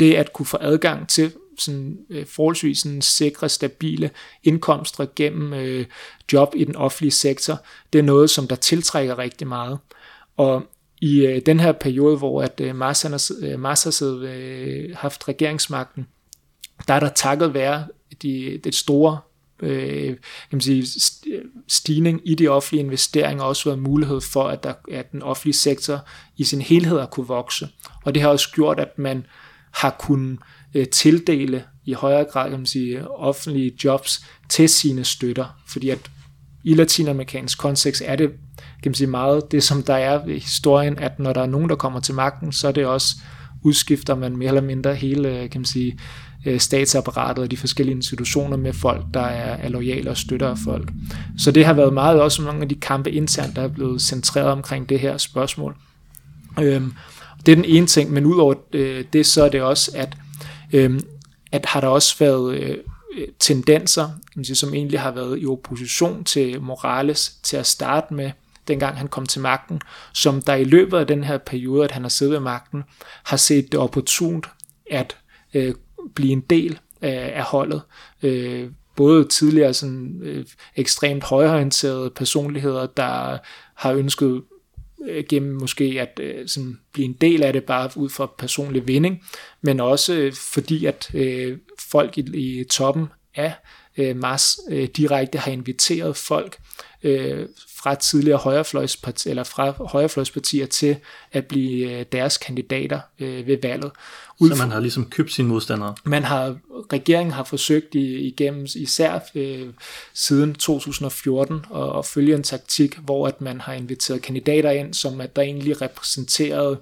Det at kunne få adgang til sådan, forholdsvis sådan sikre, stabile indkomster gennem øh, job i den offentlige sektor, det er noget, som der tiltrækker rigtig meget. Og i øh, den her periode, hvor at øh, Mars, har, øh, Mars har øh, haft regeringsmagten, der er der takket være de, det store øh, kan man sige, stigning i de offentlige investeringer også været mulighed for, at, der, at den offentlige sektor i sin helhed har kunne vokse. Og det har også gjort, at man har kunnet øh, tildele i højere grad kan man sige, offentlige jobs til sine støtter, fordi at i latinamerikansk kontekst er det kan man sige, meget det, som der er i historien, at når der er nogen, der kommer til magten, så er det også udskifter man mere eller mindre hele, øh, kan man sige, øh, statsapparatet og de forskellige institutioner med folk, der er, er lojale og støtter af folk. Så det har været meget også nogle af de kampe internt, der er blevet centreret omkring det her spørgsmål. Øhm, det er den ene ting, men udover øh, det, så er det også, at, øh, at har der også været øh, øh tendenser, som egentlig har været i opposition til Morales til at starte med, dengang han kom til magten, som der i løbet af den her periode, at han har siddet ved magten, har set det opportunt at øh, blive en del af, af holdet. Øh, både tidligere sådan, øh, ekstremt højorienterede personligheder, der har ønsket øh, gennem måske at øh, sådan blive en del af det bare ud fra personlig vinding, men også øh, fordi at øh, folk i, i toppen af øh, Mars øh, direkte har inviteret folk øh, fra tidligere højrefløjspartier, eller fra højrefløjspartier til at blive øh, deres kandidater øh, ved valget. Ud så man har ligesom købt sine modstandere? Man har, regeringen har forsøgt i, igennem især øh, siden 2014 at, at følge en taktik, hvor at man har inviteret kandidater ind, som at der egentlig repræsenterede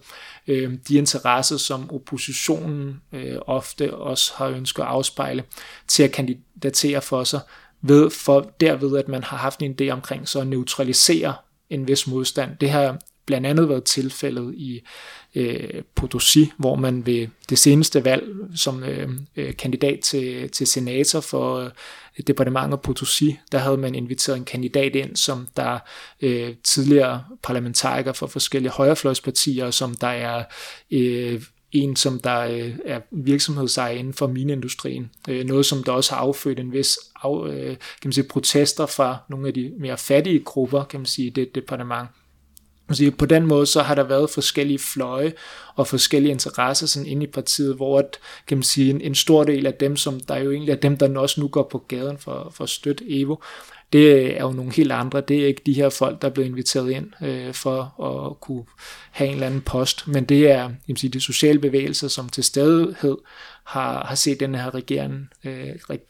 øh, de interesser, som oppositionen øh, ofte også har ønsket at afspejle, til at kandidatere for sig ved for derved, at man har haft en idé omkring så at neutralisere en vis modstand. Det har blandt andet været tilfældet i øh, Potosi, hvor man ved det seneste valg som øh, øh, kandidat til, til senator for øh, departementet Potosi, der havde man inviteret en kandidat ind, som der øh, tidligere parlamentariker for forskellige højrefløjspartier, som der er øh, en, som der øh, er virksomhedsejer inden for mineindustrien. Øh, noget, som der også har affødt en vis af, øh, kan man sige, protester fra nogle af de mere fattige grupper, kan man sige, i det departement. Så på den måde så har der været forskellige fløje og forskellige interesser sådan inde i partiet, hvor at, kan man sige, en, en stor del af dem, som der jo egentlig er dem, der også nu går på gaden for, for at støtte Evo, det er jo nogle helt andre. Det er ikke de her folk, der er blevet inviteret ind øh, for at kunne have en eller anden post, men det er jamen, sige, de sociale bevægelser, som til stadighed har, har set den her regering, øh,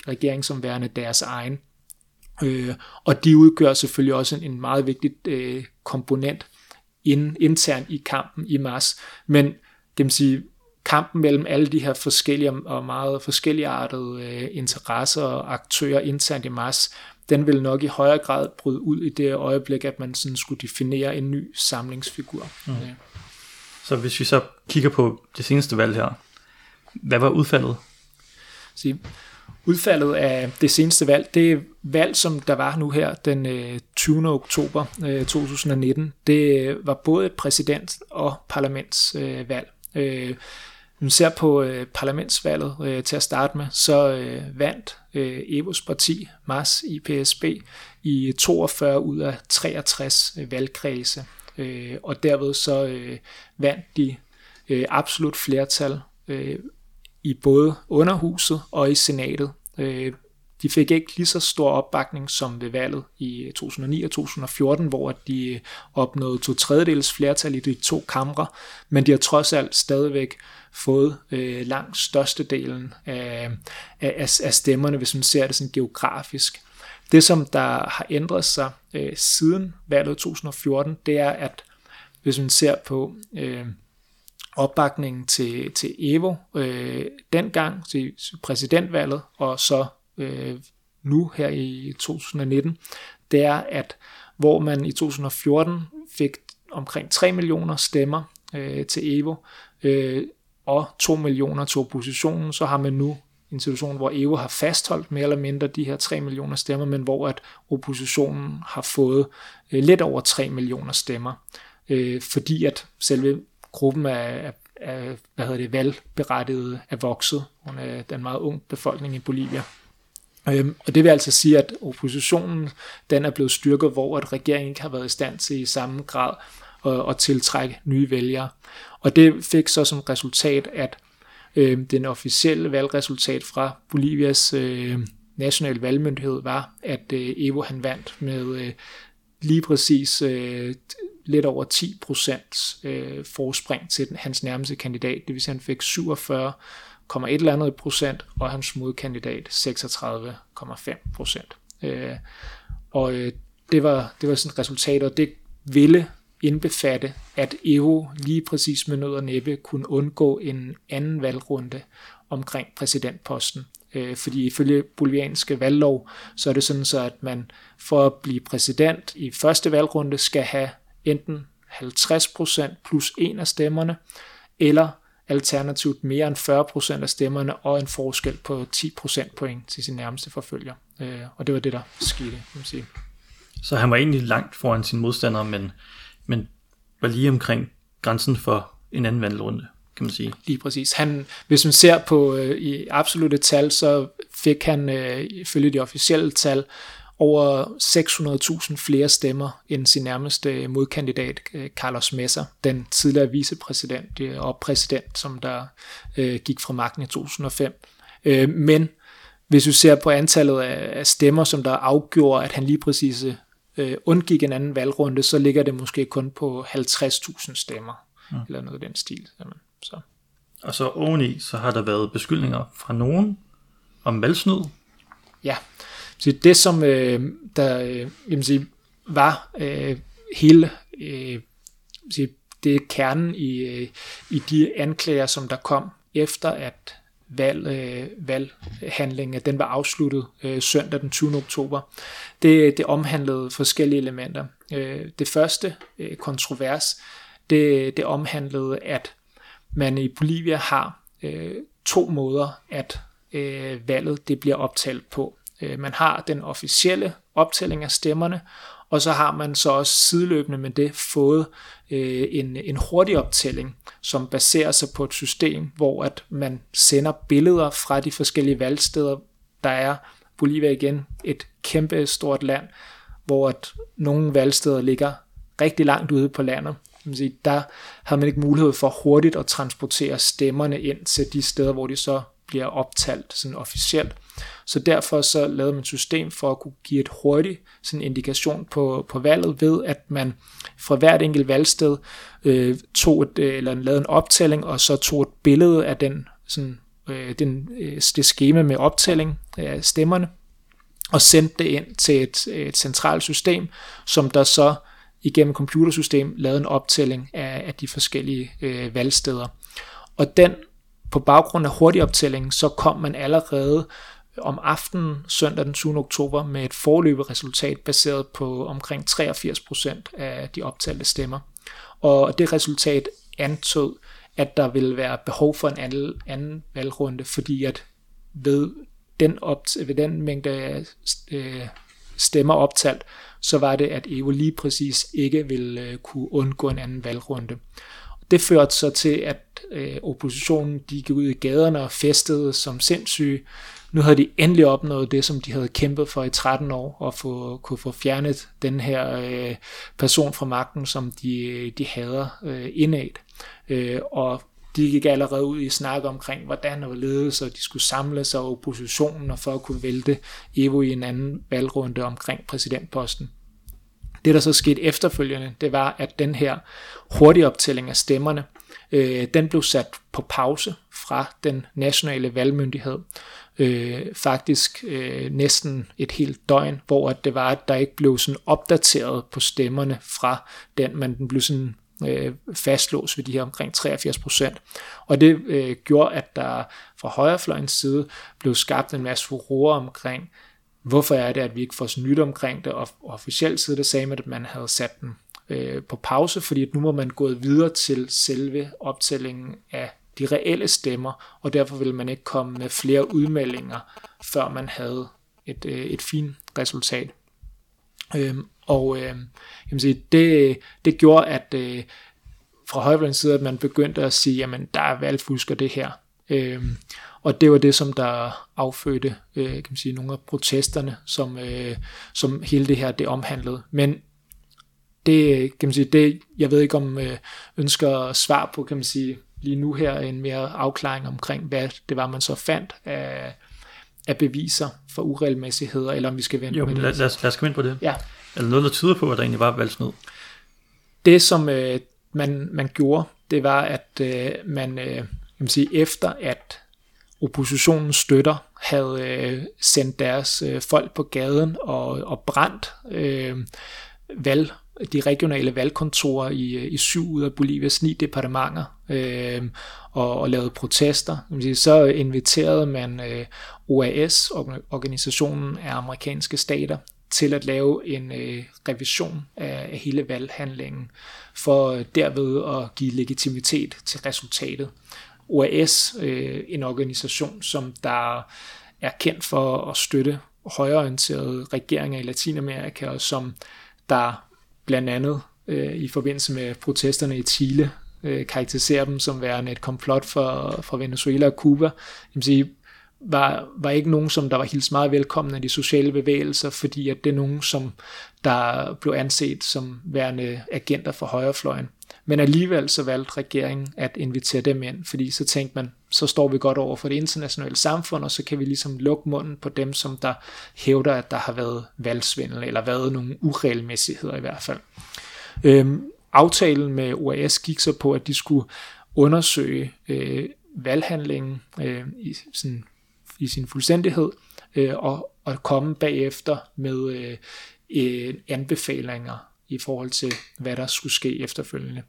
regering som værende deres egen. Øh, og de udgør selvfølgelig også en, en meget vigtig øh, komponent in, internt i kampen i mars. Men kan man sige, kampen mellem alle de her forskellige og meget forskellige artede øh, interesser og aktører internt i mars, den vil nok i højere grad bryde ud i det øjeblik, at man sådan skulle definere en ny samlingsfigur. Mm. Ja. Så hvis vi så kigger på det seneste valg her, hvad var udfaldet? Så, udfaldet af det seneste valg, det valg, som der var nu her den 20. Øh, oktober 2019, øh, det var både et præsident- og parlamentsvalg. Når man ser på øh, parlamentsvalget øh, til at starte med, så øh, vandt øh, Evos parti, MAS IPSB, i 42 øh, ud af 63 øh, valgkredse. Øh, og derved så øh, vandt de øh, absolut flertal øh, i både underhuset og i senatet. Øh, de fik ikke lige så stor opbakning som ved valget i øh, 2009 og 2014, hvor de øh, opnåede to tredjedels flertal i de to kamre, men de har trods alt stadigvæk fået øh, langt størstedelen af, af, af stemmerne, hvis man ser det sådan geografisk. Det, som der har ændret sig øh, siden valget 2014, det er, at hvis man ser på øh, opbakningen til, til Evo øh, dengang til præsidentvalget, og så øh, nu her i 2019, det er, at hvor man i 2014 fik omkring 3 millioner stemmer øh, til Evo, øh, og 2 millioner til oppositionen, så har man nu en situation, hvor EU har fastholdt mere eller mindre de her 3 millioner stemmer, men hvor at oppositionen har fået øh, lidt over 3 millioner stemmer, øh, fordi at selve gruppen af, af hvad hedder det, valgberettigede er vokset under den meget ung befolkning i Bolivia. Øhm, og det vil altså sige, at oppositionen den er blevet styrket, hvor at regeringen ikke har været i stand til i samme grad at, at tiltrække nye vælgere. Og det fik så som resultat, at øh, den officielle valgresultat fra Bolivias øh, nationale valgmyndighed var, at øh, Evo han vandt med øh, lige præcis øh, lidt over 10 procent øh, forspring til den, hans nærmeste kandidat. Det vil sige, at han fik 47 et eller andet procent, og hans modkandidat 36,5 procent. Øh, og øh, det var, det var sådan et resultat, og det ville indbefatte, at Evo lige præcis med nød og næppe kunne undgå en anden valgrunde omkring præsidentposten. Øh, fordi ifølge bolivianske valglov, så er det sådan så, at man for at blive præsident i første valgrunde skal have enten 50% plus en af stemmerne, eller alternativt mere end 40% af stemmerne og en forskel på 10% point til sin nærmeste forfølger. Øh, og det var det, der skete, kan man sige. Så han var egentlig langt foran sin modstander, men, men var lige omkring grænsen for en anden vandrunde, kan man sige. Lige præcis. Han, hvis man ser på øh, i absolute tal, så fik han øh, ifølge de officielle tal over 600.000 flere stemmer end sin nærmeste øh, modkandidat, øh, Carlos Mesa, den tidligere vicepræsident øh, og præsident, som der øh, gik fra magten i 2005. Øh, men hvis du ser på antallet af stemmer, som der afgjorde, at han lige præcis øh, øh, undgik en anden valgrunde, så ligger det måske kun på 50.000 stemmer, mm. eller noget af den stil. Jamen, så. Og så oveni, så har der været beskyldninger fra nogen om valgsnyd. Ja, så det som øh, der øh, jeg sige, var øh, hele øh, sige, det er kernen i, øh, i de anklager, som der kom efter at valg, øh, valghandlingen den var afsluttet øh, søndag den 20. oktober. Det, det omhandlede forskellige elementer. Øh, det første øh, kontrovers, det, det omhandlede, at man i Bolivia har øh, to måder, at øh, valget det bliver optalt på. Øh, man har den officielle optælling af stemmerne, og så har man så også sideløbende med det fået øh, en, en hurtig optælling, som baserer sig på et system, hvor at man sender billeder fra de forskellige valgsteder. Der er Bolivia igen et kæmpe stort land, hvor at nogle valgsteder ligger rigtig langt ude på landet. Der har man ikke mulighed for hurtigt at transportere stemmerne ind til de steder, hvor de så bliver optalt sådan officielt. Så derfor så lavede man et system for at kunne give et hurtigt sådan indikation på, på valget ved, at man fra hvert enkelt valgsted øh, tog et, øh, eller lavede en optælling, og så tog et billede af den, sådan, øh, den, øh, det skema med optælling af stemmerne, og sendte det ind til et, et centralt system, som der så igennem computersystem lavede en optælling af, af de forskellige øh, valgsteder. Og den på baggrund af hurtigoptællingen, så kom man allerede om aftenen søndag den 20. oktober med et forløbet resultat baseret på omkring 83% af de optalte stemmer. Og det resultat antog, at der ville være behov for en anden, anden valgrunde, fordi at ved den, op, ved den mængde øh, stemmer optalt, så var det, at EU lige præcis ikke ville øh, kunne undgå en anden valgrunde. Det førte så til, at øh, oppositionen de gik ud i gaderne og festede som sindssyge. Nu havde de endelig opnået det, som de havde kæmpet for i 13 år, og få, kunne få fjernet den her øh, person fra magten, som de, øh, de hader øh, indad. Øh, og de gik allerede ud i snak omkring, hvordan og ledes, og de skulle samle sig oppositionen og for at kunne vælte Evo i en anden valgrunde omkring præsidentposten. Det, der så skete efterfølgende, det var, at den her hurtige optælling af stemmerne, øh, den blev sat på pause fra den nationale valgmyndighed. Øh, faktisk øh, næsten et helt døgn, hvor at det var, at der ikke blev sådan opdateret på stemmerne fra den, men den blev sådan øh, fastlåst ved de her omkring 83 procent. Og det øh, gjorde, at der fra højrefløjens side blev skabt en masse furore omkring, hvorfor er det, at vi ikke får så nyt omkring det, og officielt side der sagde man, at man havde sat den øh, på pause, fordi at nu må man gå videre til selve optællingen af de reelle stemmer, og derfor ville man ikke komme med flere udmeldinger, før man havde et, øh, et fint resultat. Øhm, og øh, jeg sige, det, det gjorde, at øh, fra højrefløjens side, at man begyndte at sige, jamen der er valgfusk og det her. Øhm, og det var det, som der affødte øh, kan man sige, nogle af protesterne, som, øh, som hele det her det omhandlede. Men det, kan man sige, det, jeg ved ikke om øh, ønsker svar på, kan man sige, lige nu her en mere afklaring omkring, hvad det var, man så fandt af, af beviser for uregelmæssigheder, eller om vi skal vente jo, med det. Lad, lad, os, lad os komme ind på det. Ja. Er der noget, der tyder på, at der egentlig var valgsnyd? Det, som øh, man, man gjorde, det var, at øh, man, øh, kan man sige, efter at oppositionens støtter havde øh, sendt deres øh, folk på gaden og, og brændt øh, valg de regionale valgkontorer i, øh, i syv ud af Bolivias ni departementer øh, og, og lavede protester. Så inviterede man øh, OAS, organisationen af amerikanske stater, til at lave en øh, revision af, af hele valghandlingen, for øh, derved at give legitimitet til resultatet. OAS, øh, en organisation, som der er kendt for at støtte højreorienterede regeringer i Latinamerika, og som der blandt andet øh, i forbindelse med protesterne i Chile øh, karakteriserer dem som værende et komplot for, for Venezuela og Cuba. Jeg sige, var, var ikke nogen, som der var helt meget velkommen af de sociale bevægelser, fordi at det er nogen, som der blev anset som værende agenter for højrefløjen. Men alligevel så valgte regeringen at invitere dem ind, fordi så tænkte man, så står vi godt over for det internationale samfund, og så kan vi ligesom lukke munden på dem, som der hævder, at der har været valgsvindel, eller været nogle uregelmæssigheder i hvert fald. Øhm, aftalen med OAS gik så på, at de skulle undersøge øh, valghandlingen øh, i, sådan, i sin fuldstændighed, øh, og, og komme bagefter med øh, øh, anbefalinger i forhold til, hvad der skulle ske efterfølgende.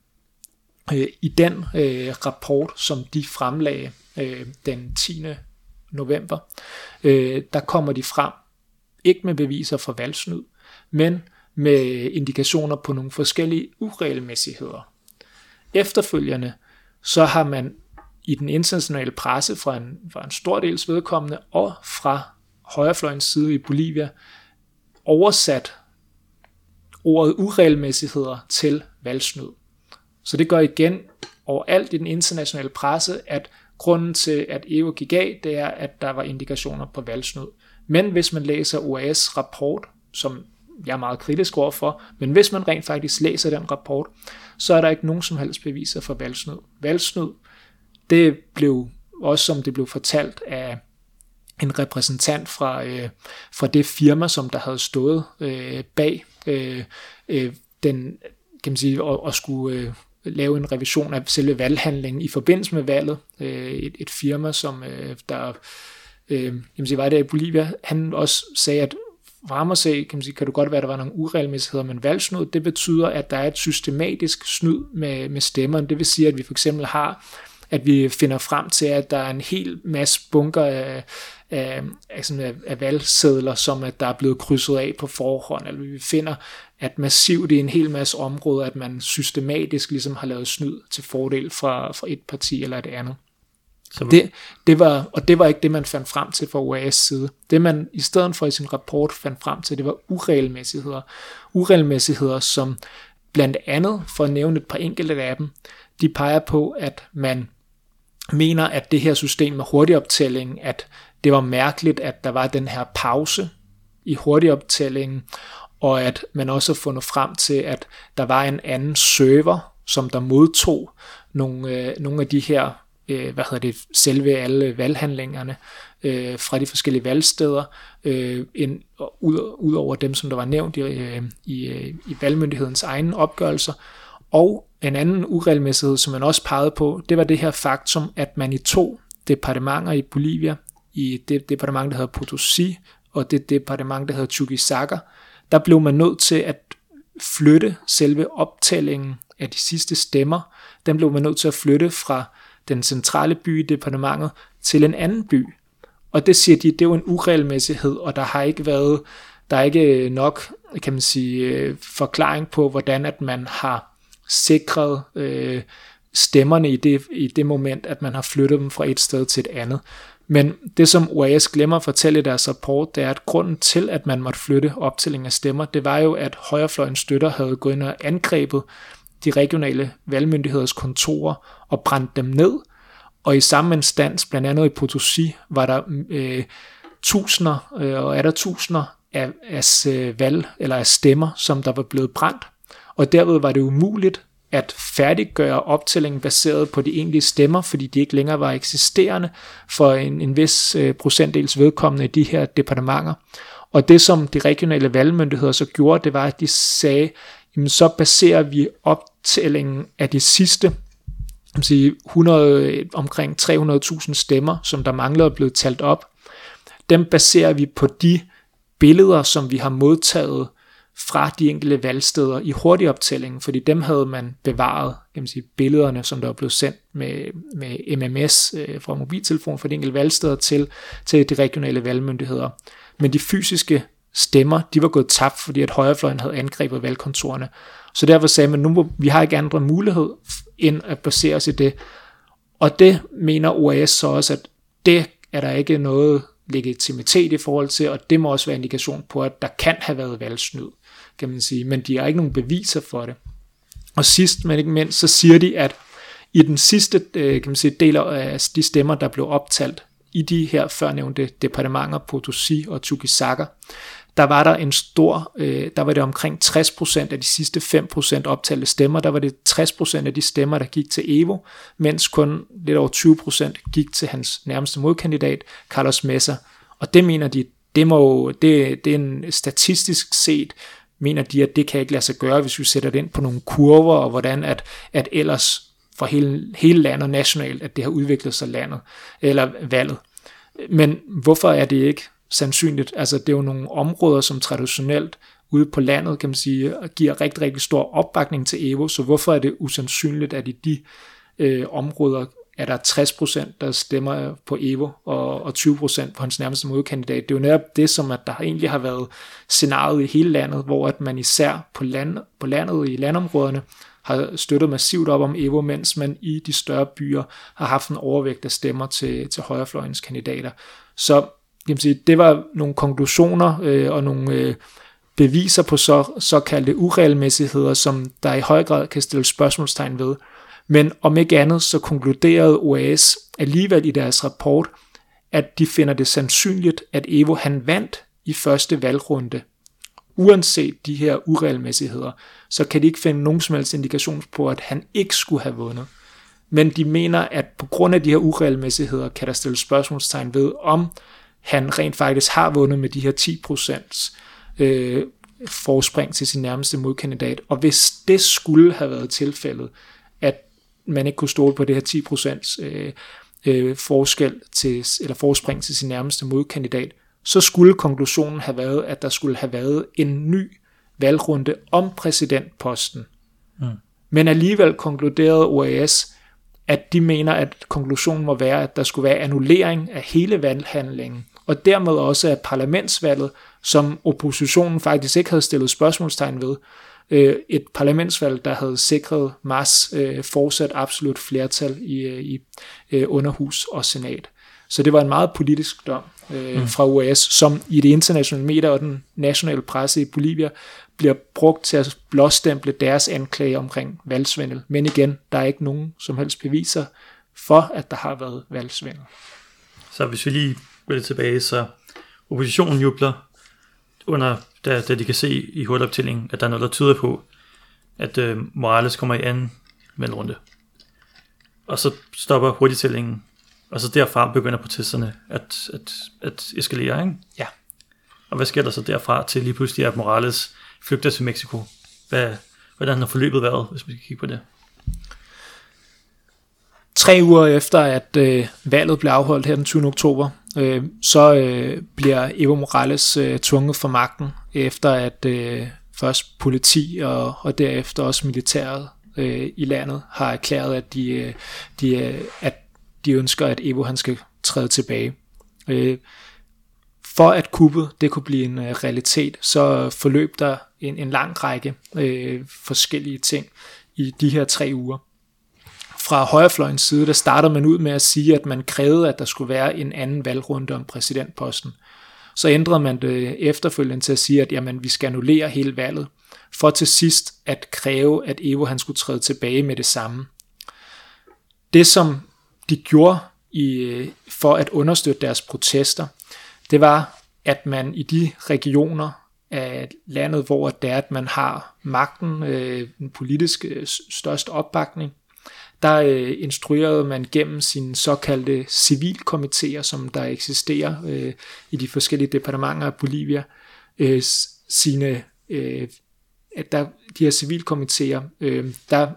Øh, I den øh, rapport, som de fremlagde øh, den 10. november, øh, der kommer de frem, ikke med beviser for valgsnyd, men med indikationer på nogle forskellige uregelmæssigheder. Efterfølgende, så har man i den internationale presse fra en, fra en stor dels vedkommende og fra højrefløjens side i Bolivia oversat ordet uregelmæssigheder til valgsnyd. Så det gør igen overalt i den internationale presse, at grunden til, at EU gik af, det er, at der var indikationer på valgsnyd. Men hvis man læser OAS rapport, som jeg er meget kritisk overfor, men hvis man rent faktisk læser den rapport, så er der ikke nogen som helst beviser for valgsnyd. Valgsnyd, det blev også som det blev fortalt af en repræsentant fra, øh, fra det firma, som der havde stået øh, bag øh, øh, den, kan man sige, og, og skulle øh, lave en revision af selve valghandlingen i forbindelse med valget. Øh, et, et firma, som øh, der øh, kan man sige, var der i Bolivia, han også sagde, at for at se, kan, man sige, kan du godt være, at der var nogle uregelmæssigheder, men valgsnyd, det betyder, at der er et systematisk snyd med, med stemmerne. Det vil sige, at vi for eksempel har, at vi finder frem til, at der er en hel masse bunker af, af, af, sådan af, af valgsedler, som at der er blevet krydset af på forhånd, eller vi finder, at massivt i en hel masse områder, at man systematisk ligesom har lavet snyd til fordel fra, fra et parti eller et andet. Så det, det var, og det var ikke det, man fandt frem til fra OAS side. Det man i stedet for i sin rapport fandt frem til, det var uregelmæssigheder. Uregelmæssigheder, som blandt andet, for at nævne et par enkelte af dem, de peger på, at man mener, at det her system med hurtigoptælling, at det var mærkeligt, at der var den her pause i hurtigoptællingen, og at man også har fundet frem til, at der var en anden server, som der modtog nogle, øh, nogle af de her, øh, hvad hedder det, selve alle valghandlingerne øh, fra de forskellige valgsteder, øh, en, ud, ud over dem, som der var nævnt i, øh, i, øh, i valgmyndighedens egne opgørelser. Og en anden uregelmæssighed, som man også pegede på, det var det her faktum, at man i to departementer i Bolivia, i det departement, der hedder Potosí, og det departement, der hedder Chuquisaca, der blev man nødt til at flytte selve optællingen af de sidste stemmer. Den blev man nødt til at flytte fra den centrale by i departementet til en anden by. Og det siger de, det er jo en uregelmæssighed, og der har ikke været, der er ikke øh, nok, kan man sige, øh, forklaring på, hvordan at man har sikret øh, stemmerne i det, i det moment, at man har flyttet dem fra et sted til et andet. Men det, som OAS glemmer at fortælle i deres rapport, det er, at grunden til, at man måtte flytte optælling af stemmer, det var jo, at højrefløjens støtter havde gået ind og angrebet de regionale valgmyndigheders kontorer og brændt dem ned. Og i samme instans, blandt andet i Potosi, var der øh, tusinder øh, og er der tusinder af, af øh, valg eller af stemmer, som der var blevet brændt. Og derved var det umuligt at færdiggøre optællingen baseret på de egentlige stemmer, fordi de ikke længere var eksisterende for en, en vis øh, procentdels vedkommende i de her departementer. Og det som de regionale valgmyndigheder så gjorde, det var, at de sagde, jamen så baserer vi optællingen af de sidste sige 100, øh, omkring 300.000 stemmer, som der manglede at blive talt op. Dem baserer vi på de billeder, som vi har modtaget fra de enkelte valgsteder i hurtig optælling, fordi dem havde man bevaret, kan man sige, billederne, som der var blevet sendt med, med MMS øh, fra mobiltelefon fra de enkelte valgsteder til, til de regionale valgmyndigheder. Men de fysiske stemmer, de var gået tabt, fordi at højrefløjen havde angrebet valgkontorerne. Så derfor sagde man, nu må, vi har ikke andre mulighed end at basere os i det. Og det mener OAS så også, at det er der ikke noget legitimitet i forhold til, og det må også være indikation på, at der kan have været valgsnyd, kan man sige, men de har ikke nogen beviser for det. Og sidst, men ikke mindst, så siger de, at i den sidste øh, kan man sige, del af de stemmer, der blev optalt i de her førnævnte departementer, Potosi og Chuquisaca, der var der en stor, øh, der var det omkring 60% af de sidste 5% optalte stemmer, der var det 60% af de stemmer, der gik til Evo, mens kun lidt over 20% gik til hans nærmeste modkandidat, Carlos Mesa. Og det mener de, det, må, det, det er en statistisk set, mener de, at det kan ikke lade sig gøre, hvis vi sætter det ind på nogle kurver, og hvordan at, at ellers for hele, hele landet nationalt, at det har udviklet sig landet, eller valget. Men hvorfor er det ikke sandsynligt. Altså det er jo nogle områder, som traditionelt ude på landet, kan man sige, giver rigtig, rigtig stor opbakning til Evo, så hvorfor er det usandsynligt, at i de øh, områder er der 60%, der stemmer på Evo, og, og 20% på hans nærmeste modkandidat. Det er jo netop det, som at der egentlig har været scenariet i hele landet, hvor at man især på, land, på landet i landområderne har støttet massivt op om Evo, mens man i de større byer har haft en overvægt af stemmer til, til højrefløjens kandidater. Så kan sige, det var nogle konklusioner øh, og nogle øh, beviser på så, såkaldte uregelmæssigheder, som der i høj grad kan stille spørgsmålstegn ved. Men om ikke andet, så konkluderede OAS alligevel i deres rapport, at de finder det sandsynligt, at Evo han vandt i første valgrunde. Uanset de her uregelmæssigheder, så kan de ikke finde nogen som helst indikation på, at han ikke skulle have vundet. Men de mener, at på grund af de her uregelmæssigheder, kan der stilles spørgsmålstegn ved, om han rent faktisk har vundet med de her 10% øh, forspring til sin nærmeste modkandidat. Og hvis det skulle have været tilfældet, man ikke kunne stole på det her 10% øh, øh, forskel til, eller forspring til sin nærmeste modkandidat, så skulle konklusionen have været, at der skulle have været en ny valgrunde om præsidentposten. Mm. Men alligevel konkluderede OAS, at de mener, at konklusionen må være, at der skulle være annullering af hele valghandlingen, og dermed også af parlamentsvalget, som oppositionen faktisk ikke havde stillet spørgsmålstegn ved. Øh, et parlamentsvalg, der havde sikret Mars øh, fortsat absolut flertal i, øh, i underhus og senat. Så det var en meget politisk dom mm. fra US, som i det internationale medier og den nationale presse i Bolivia bliver brugt til at blåstemple deres anklage omkring valgsvindel. Men igen, der er ikke nogen som helst beviser for, at der har været valgsvindel. Så hvis vi lige lidt tilbage, så oppositionen jubler, under, da, da de kan se i hurtigoptællingen, at der er noget, der tyder på, at øh, Morales kommer i anden mellemrunde. Og så stopper hurtigtællingen, og så derfra begynder protesterne at, at, at eskalere, ikke? Ja. Og hvad sker der så derfra til lige pludselig, at Morales flygter til Mexico? Hvad, hvordan har forløbet været, hvis vi kan kigge på det? Tre uger efter, at øh, valget blev afholdt her den 20. oktober, øh, så øh, bliver Evo Morales øh, tvunget for magten, efter at øh, først politi og, og derefter også militæret øh, i landet har erklæret, at de, øh, de, øh, at de ønsker, at Evo han skal træde tilbage. Øh, for at kuppet det kunne blive en øh, realitet, så forløb der en, en lang række øh, forskellige ting i de her tre uger fra højrefløjens side, der starter man ud med at sige, at man krævede, at der skulle være en anden valgrunde om præsidentposten. Så ændrede man det efterfølgende til at sige, at jamen, vi skal annullere hele valget, for til sidst at kræve, at Evo han skulle træde tilbage med det samme. Det som de gjorde i, for at understøtte deres protester, det var, at man i de regioner af landet, hvor det er, at man har magten, øh, den politiske øh, største opbakning, der øh, instruerede man gennem sine såkaldte civilkomiteer, som der eksisterer øh, i de forskellige departementer af Bolivia, øh, sine, øh, at der, de her civilkomiteer, øh, der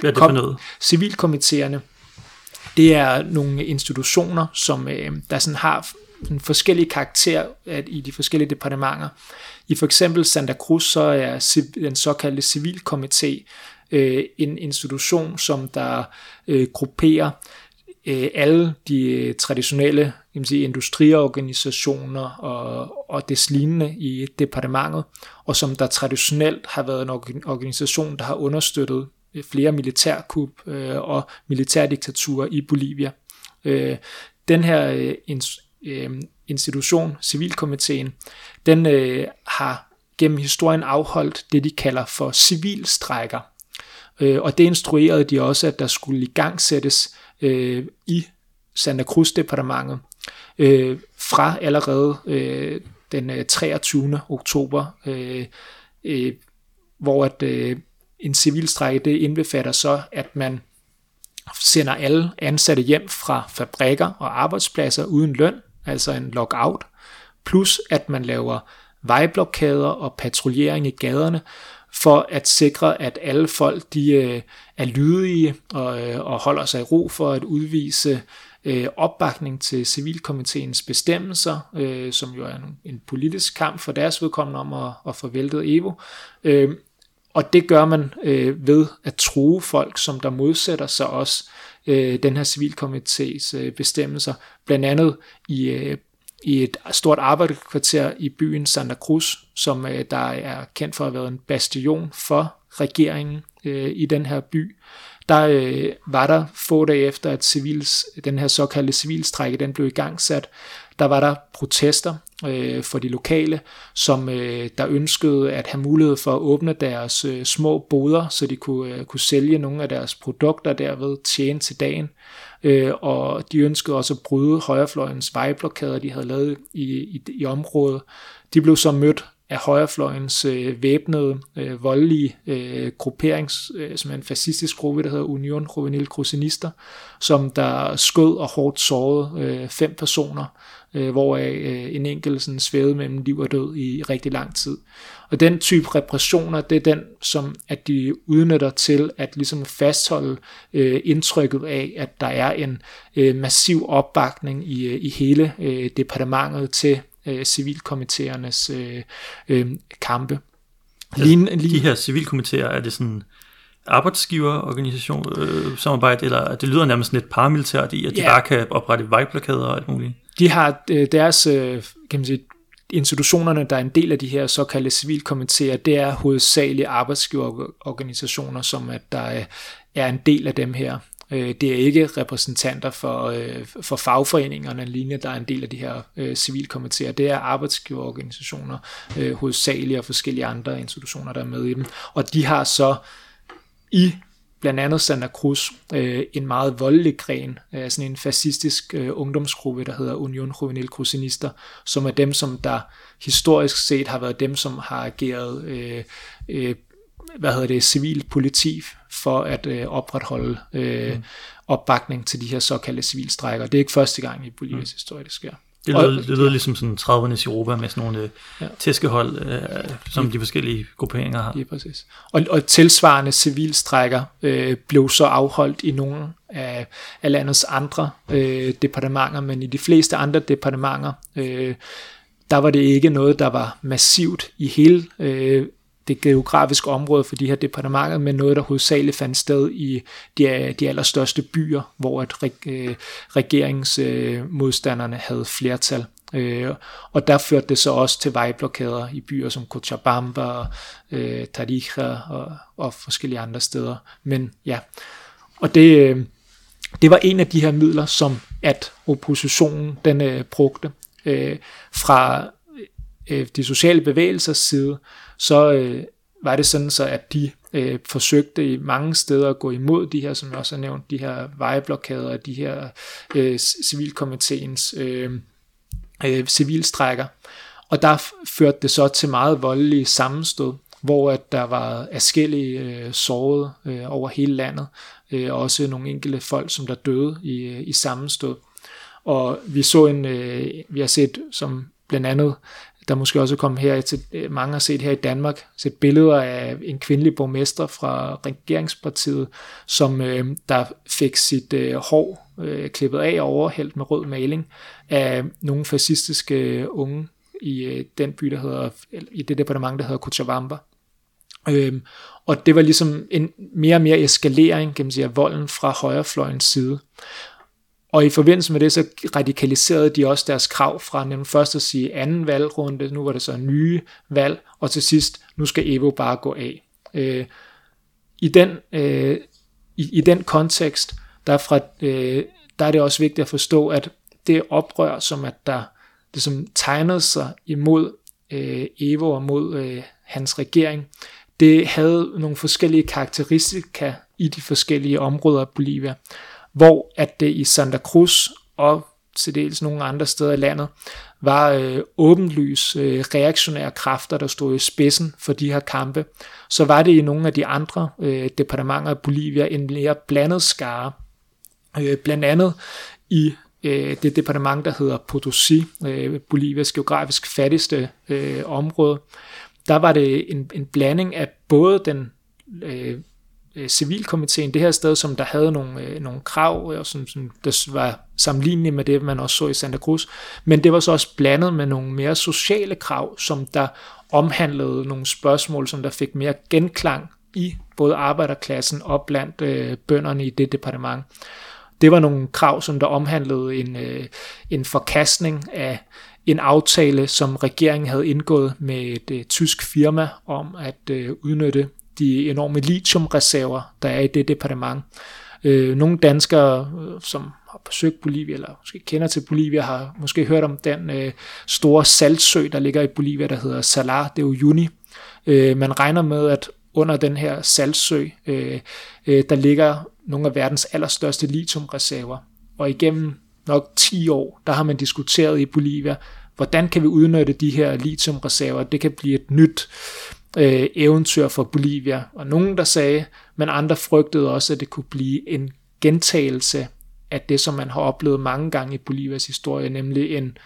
Hvad er det kom, for noget? Civilkomiteerne, det er nogle institutioner, som øh, der sådan har en forskellige karakter at i de forskellige departementer. I for eksempel Santa Cruz, så er den såkaldte civilkomité øh, en institution, som der øh, grupperer øh, alle de øh, traditionelle kan man sige, industriorganisationer og, og des lignende i departementet, og som der traditionelt har været en organisation, der har understøttet øh, flere militærkup øh, og militærdiktaturer i Bolivia. Øh, den her øh, øh, institution, Civilkomiteen, den øh, har gennem historien afholdt det, de kalder for civilstrækker. Øh, og det instruerede de også, at der skulle i gang sættes øh, i Santa Cruz-departementet øh, fra allerede øh, den øh, 23. Oktober, øh, øh, hvor at øh, en civilstrække det indbefatter så, at man sender alle ansatte hjem fra fabrikker og arbejdspladser uden løn, altså en lockout, plus at man laver vejblokader og patruljering i gaderne, for at sikre, at alle folk de øh, er lydige og, øh, og holder sig i ro for at udvise øh, opbakning til civilkomiteens bestemmelser, øh, som jo er en, en politisk kamp for deres vedkommende om at, at få væltet Evo. Øh, og det gør man øh, ved at true folk, som der modsætter sig også øh, den her civilkomités øh, bestemmelser, blandt andet i, øh, i et stort arbejderkvarter i byen Santa Cruz, som øh, der er kendt for at have været en bastion for regeringen øh, i den her by. Der øh, var der få dage efter, at civils, den her såkaldte civilstrække den blev igangsat, der var der protester øh, for de lokale, som øh, der ønskede at have mulighed for at åbne deres øh, små boder, så de kunne, øh, kunne sælge nogle af deres produkter derved tjene til dagen. Øh, og de ønskede også at bryde højrefløjens vejblokader, de havde lavet i, i, i området. De blev så mødt af højrefløjens øh, væbnede, øh, voldelige øh, gruppering, øh, som er en fascistisk gruppe, der hedder Union Juvenil Crucinister, som der skød og hårdt sårede øh, fem personer, øh, hvoraf øh, en enkelt sådan svævede mellem liv og død i rigtig lang tid. Og den type repressioner, det er den, som at de udnytter til at ligesom fastholde øh, indtrykket af, at der er en øh, massiv opbakning i, øh, i hele øh, departementet til øh, civilkomiteernes øh, øh, kampe. Lige, lige, de her civilkomiteer, er det sådan arbejdsgiverorganisation øh, samarbejde, eller det lyder nærmest lidt paramilitært i, at de ja. bare kan oprette vejblokader og alt muligt? De har øh, deres, øh, kan man sige, institutionerne, der er en del af de her såkaldte civilkomiteer, det er hovedsageligt arbejdsgiverorganisationer, som at der er en del af dem her. Øh, det er ikke repræsentanter for, øh, for fagforeningerne linje, der er en del af de her øh, civilkomiteer. Det er arbejdsgiverorganisationer, øh, hovedsageligt og forskellige andre institutioner, der er med i dem. Og de har så i blandt andet Santa Cruz, en meget voldelig gren, sådan en fascistisk ungdomsgruppe, der hedder Union Juvenil Crucinister, som er dem, som der historisk set har været dem, som har ageret hvad hedder det, civil politi for at øh, opretholde øh, mm. opbakning til de her såkaldte civilstrækker. Det er ikke første gang i Bolivias mm. historie, det sker. Det lyder, det lyder ligesom sådan 30'ernes Europa med sådan nogle øh, ja. tæskehold, øh, som ja. de forskellige grupperinger har. Ja, præcis. Og, og tilsvarende civilstrækker øh, blev så afholdt i nogle af, af landets andre øh, departementer, men i de fleste andre departementer, øh, der var det ikke noget, der var massivt i hele øh, det geografiske område for de her departementer, men noget, der hovedsageligt fandt sted i de, de allerstørste byer, hvor at øh, regeringsmodstanderne havde flertal. Øh, og der førte det så også til vejblokader i byer som Cochabamba, øh, Tarija og, og forskellige andre steder. Men ja, og det, øh, det var en af de her midler, som at oppositionen den øh, brugte øh, fra de sociale bevægelsers side, så øh, var det sådan så, at de øh, forsøgte i mange steder at gå imod de her, som jeg også har nævnt, de her vejeblokader, de her øh, civilkomiteens øh, øh, civilstrækker. Og der førte det så til meget voldelige sammenstød, hvor at der var afskillige øh, sårede øh, over hele landet, øh, også nogle enkelte folk, som der døde i, øh, i sammenstød. Og vi så en, øh, vi har set som blandt andet der måske også er kommet her til, øh, mange har set her i Danmark, set billeder af en kvindelig borgmester fra regeringspartiet, som øh, der fik sit øh, hår øh, klippet af og overhældt med rød maling af nogle fascistiske øh, unge i øh, den by, der hedder, i det departement, der hedder Cochabamba. Øhm, og det var ligesom en mere og mere eskalering, kan man sige, af volden fra højrefløjens side. Og i forbindelse med det, så radikaliserede de også deres krav fra nemlig først at sige anden valgrunde, nu var det så nye valg, og til sidst, nu skal Evo bare gå af. Øh, i, den, øh, i, I den kontekst, der er, fra, øh, der er det også vigtigt at forstå, at det oprør, som at der det som tegnede sig imod øh, Evo og mod øh, hans regering, det havde nogle forskellige karakteristika i de forskellige områder af Bolivia, hvor at det i Santa Cruz og til dels nogle andre steder i landet, var øh, åbenlys øh, reaktionære kræfter, der stod i spidsen for de her kampe. Så var det i nogle af de andre øh, departementer af Bolivia en mere blandet skare. Øh, blandt andet i øh, det departement, der hedder Potosí, øh, Bolivias geografisk fattigste øh, område, der var det en, en blanding af både den øh, øh, civilkomiteen, det her sted, som der havde nogle, øh, nogle krav, øh, og som, som der var sammenlignelige med det, man også så i Santa Cruz, men det var så også blandet med nogle mere sociale krav, som der omhandlede nogle spørgsmål, som der fik mere genklang i både arbejderklassen og blandt øh, bønderne i det departement. Det var nogle krav, som der omhandlede en, øh, en forkastning af en aftale, som regeringen havde indgået med et øh, tysk firma om at øh, udnytte de enorme lithiumreserver, der er i det departement. Øh, nogle danskere, øh, som har besøgt Bolivia, eller måske kender til Bolivia, har måske hørt om den øh, store saltsø, der ligger i Bolivia, der hedder Salar de Uyuni. Øh, man regner med, at under den her saltsø, øh, øh, der ligger nogle af verdens allerstørste lithiumreserver. Og igennem nok 10 år, der har man diskuteret i Bolivia, hvordan kan vi udnytte de her lithiumreserver? Det kan blive et nyt øh, eventyr for Bolivia. Og nogen der sagde, men andre frygtede også, at det kunne blive en gentagelse af det, som man har oplevet mange gange i Bolivias historie, nemlig en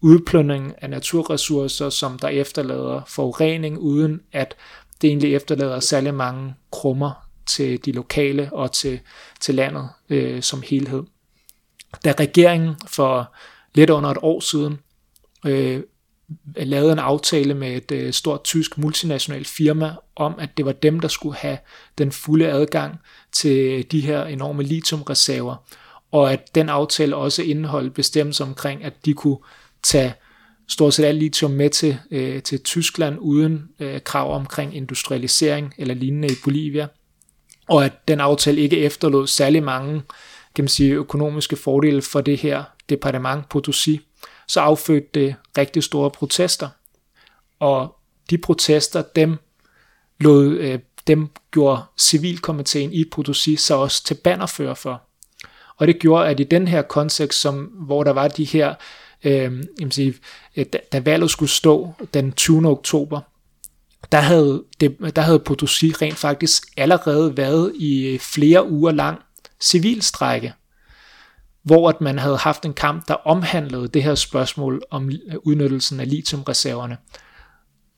udplyndring af naturressourcer, som der efterlader forurening, uden at det egentlig efterlader særlig mange krummer til de lokale og til, til landet øh, som helhed. Da regeringen for lidt under et år siden øh, lavede en aftale med et øh, stort tysk multinationalt firma om, at det var dem, der skulle have den fulde adgang til de her enorme lithiumreserver, og at den aftale også indeholdt bestemmelser omkring, at de kunne tage stort set alt lithium med til, øh, til Tyskland uden øh, krav omkring industrialisering eller lignende i Bolivia, og at den aftale ikke efterlod særlig mange kan man sige, økonomiske fordele for det her departement Potosí, så affødte det rigtig store protester. Og de protester, dem, lod, øh, dem gjorde civilkomiteen i Potosí så også til bannerfører for. Og det gjorde, at i den her kontekst, som, hvor der var de her, øh, jeg sige, øh, da, da valget skulle stå den 20. oktober, der havde, det, der havde Potosí rent faktisk allerede været i flere uger lang civilstrække hvor at man havde haft en kamp, der omhandlede det her spørgsmål om udnyttelsen af lithiumreserverne.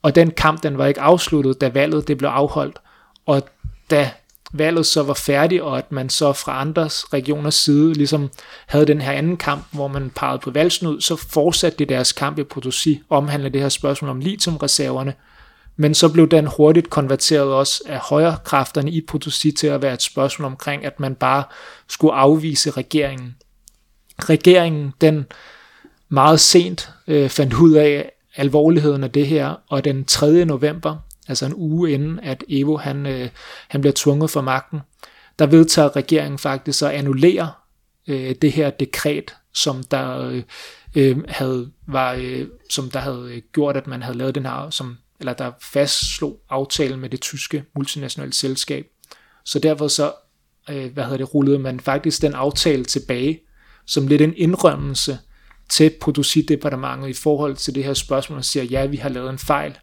Og den kamp, den var ikke afsluttet, da valget det blev afholdt. Og da valget så var færdigt, og at man så fra andres regioners side ligesom havde den her anden kamp, hvor man pegede på valgsnud, så fortsatte de deres kamp i Potosi, omhandlede det her spørgsmål om lithiumreserverne, men så blev den hurtigt konverteret også af højre kræfterne i Potosi til at være et spørgsmål omkring, at man bare skulle afvise regeringen regeringen den meget sent øh, fandt ud af alvorligheden af det her, og den 3. november, altså en uge inden, at Evo han, øh, han bliver tvunget fra magten, der vedtager regeringen faktisk at annullere øh, det her dekret, som der øh, øh havde var øh, som der havde øh, gjort, at man havde lavet den her, som eller der fastslog aftalen med det tyske multinationale selskab. Så derfor så, øh, hvad hedder det, rullede man faktisk den aftale tilbage, som lidt en indrømmelse til Potosí-departementet i forhold til det her spørgsmål, og siger, ja, vi har lavet en fejl.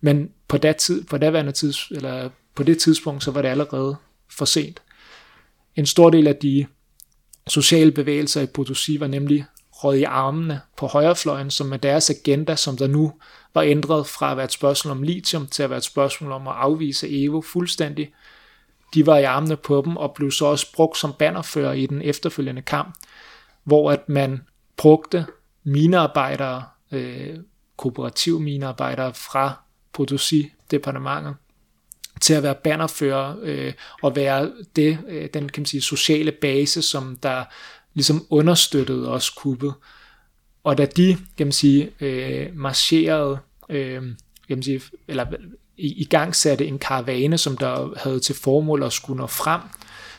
Men på det, tid, på daværende tids, eller på det tidspunkt, så var det allerede for sent. En stor del af de sociale bevægelser i Potosí var nemlig råd i armene på højrefløjen, som med deres agenda, som der nu var ændret fra at være et spørgsmål om lithium til at være et spørgsmål om at afvise Evo fuldstændig. De var i armene på dem og blev så også brugt som bannerfører i den efterfølgende kamp, hvor at man brugte minearbejdere, øh, kooperativ minearbejdere fra Potosi-departementet, til at være bannerfører øh, og være det, øh, den kan man sige, sociale base, som der ligesom understøttede også kuppet. Og da de, kan man sige, øh, marcherede, øh, kan man sige, eller i, i gang satte en karavane, som der havde til formål at skulle nå frem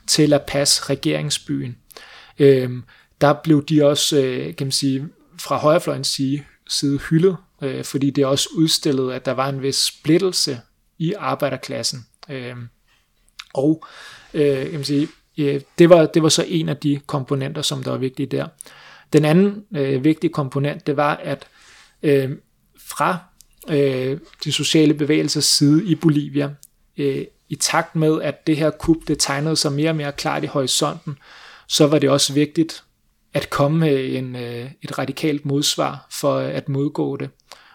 til at passe regeringsbyen, øh, der blev de også, øh, kan man sige, fra højrefløjens side, hyldet, øh, fordi det også udstillede, at der var en vis splittelse i arbejderklassen. Øh, og øh, kan man sige, øh, det, var, det var så en af de komponenter, som der var vigtige der. Den anden øh, vigtige komponent, det var, at øh, fra øh, de sociale bevægelser side i Bolivia, øh, i takt med, at det her kup, det tegnede sig mere og mere klart i horisonten, så var det også vigtigt at komme med en, øh, et radikalt modsvar for øh, at modgå det.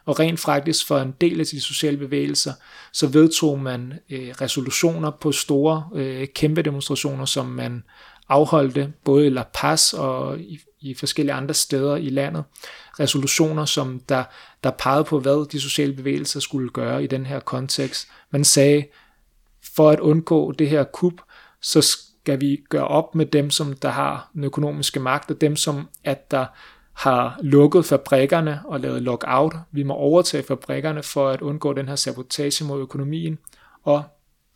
Og rent faktisk for en del af de sociale bevægelser, så vedtog man øh, resolutioner på store, øh, kæmpe demonstrationer, som man afholdte både i La Paz og i, i forskellige andre steder i landet. Resolutioner, som der, der pegede på, hvad de sociale bevægelser skulle gøre i den her kontekst. Man sagde, for at undgå det her kup, så skal vi gøre op med dem, som der har den økonomiske magt, og dem, som at der har lukket fabrikkerne og lavet lockout. Vi må overtage fabrikkerne for at undgå den her sabotage mod økonomien. Og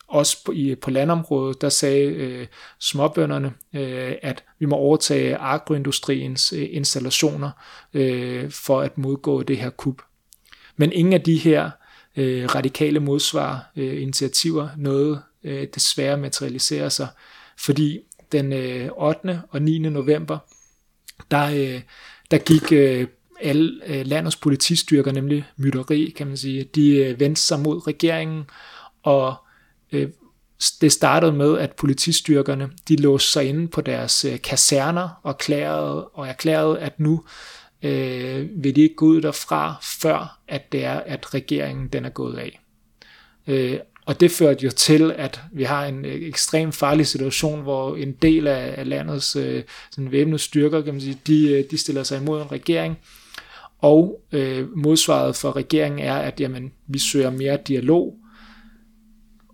også på, i, på landområdet, der sagde øh, småbønderne, øh, at vi må overtage agroindustriens øh, installationer øh, for at modgå det her kup. Men ingen af de her øh, radikale modsvar, øh, initiativer, noget øh, desværre materialiserer sig, fordi den øh, 8. og 9. november, der, øh, der gik øh, alle øh, landets politistyrker, nemlig mytteri, kan man sige, de øh, vendte sig mod regeringen, og øh, det startede med, at politistyrkerne de låste sig inde på deres øh, kaserner og erklærede, og erklærede, at nu øh, vil de ikke gå ud derfra, før at det er, at regeringen den er gået af. Øh, og det førte jo til, at vi har en øh, ekstrem farlig situation, hvor en del af, landets øh, sådan væbnede styrker, kan man sige, de, øh, de stiller sig imod en regering. Og øh, modsvaret for regeringen er, at jamen, vi søger mere dialog,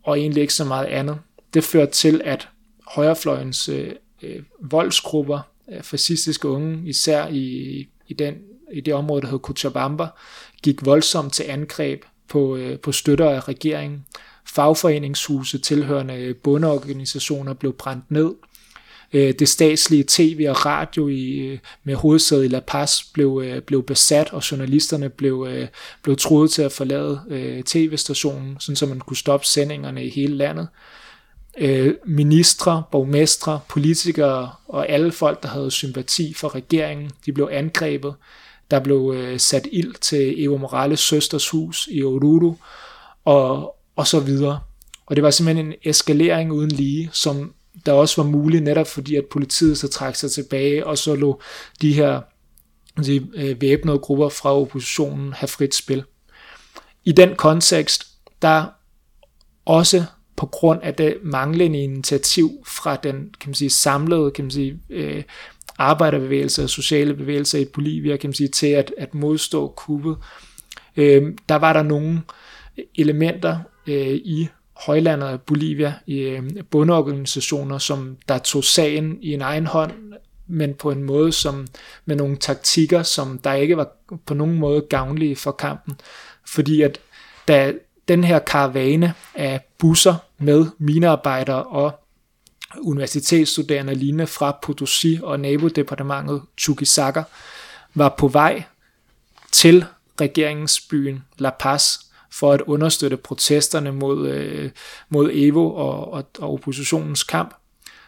og egentlig ikke så meget andet. Det førte til, at højrefløjens øh, øh voldsgrupper, fascistiske unge, især i, i, den, i det område, der hed Cochabamba, gik voldsomt til angreb på, øh, på støtter af regeringen fagforeningshuse tilhørende øh, bundeorganisationer blev brændt ned. Øh, det statslige tv og radio i, øh, med hovedsæde i La Paz blev, blev besat, og journalisterne blev, blev troet til at forlade tv-stationen, sådan så man kunne stoppe sendingerne i hele landet. Ministre, borgmestre, politikere og alle folk, der havde sympati for regeringen, de blev angrebet. Der blev sat ild til Evo Morales søsters hus i Oruro, og, og så videre. Og det var simpelthen en eskalering uden lige, som der også var mulig netop fordi, at politiet så trak sig tilbage, og så lå de her de, øh, væbnede grupper fra oppositionen have frit spil. I den kontekst, der også på grund af det manglende initiativ fra den kan man sige, samlede kan man sige, øh, arbejderbevægelser og sociale bevægelser i Bolivia kan man sige, til at, at modstå kuppet, øh, der var der nogle elementer øh, i højlandet af Bolivia, i øh, bundeorganisationer, som der tog sagen i en egen hånd, men på en måde som med nogle taktikker, som der ikke var på nogen måde gavnlige for kampen. Fordi at da den her karavane af busser med minearbejdere og universitetsstuderende lignende fra Potosi og nabodepartementet Chuquisaca var på vej til regeringsbyen La Paz, for at understøtte protesterne mod, øh, mod Evo og, og, og oppositionens kamp.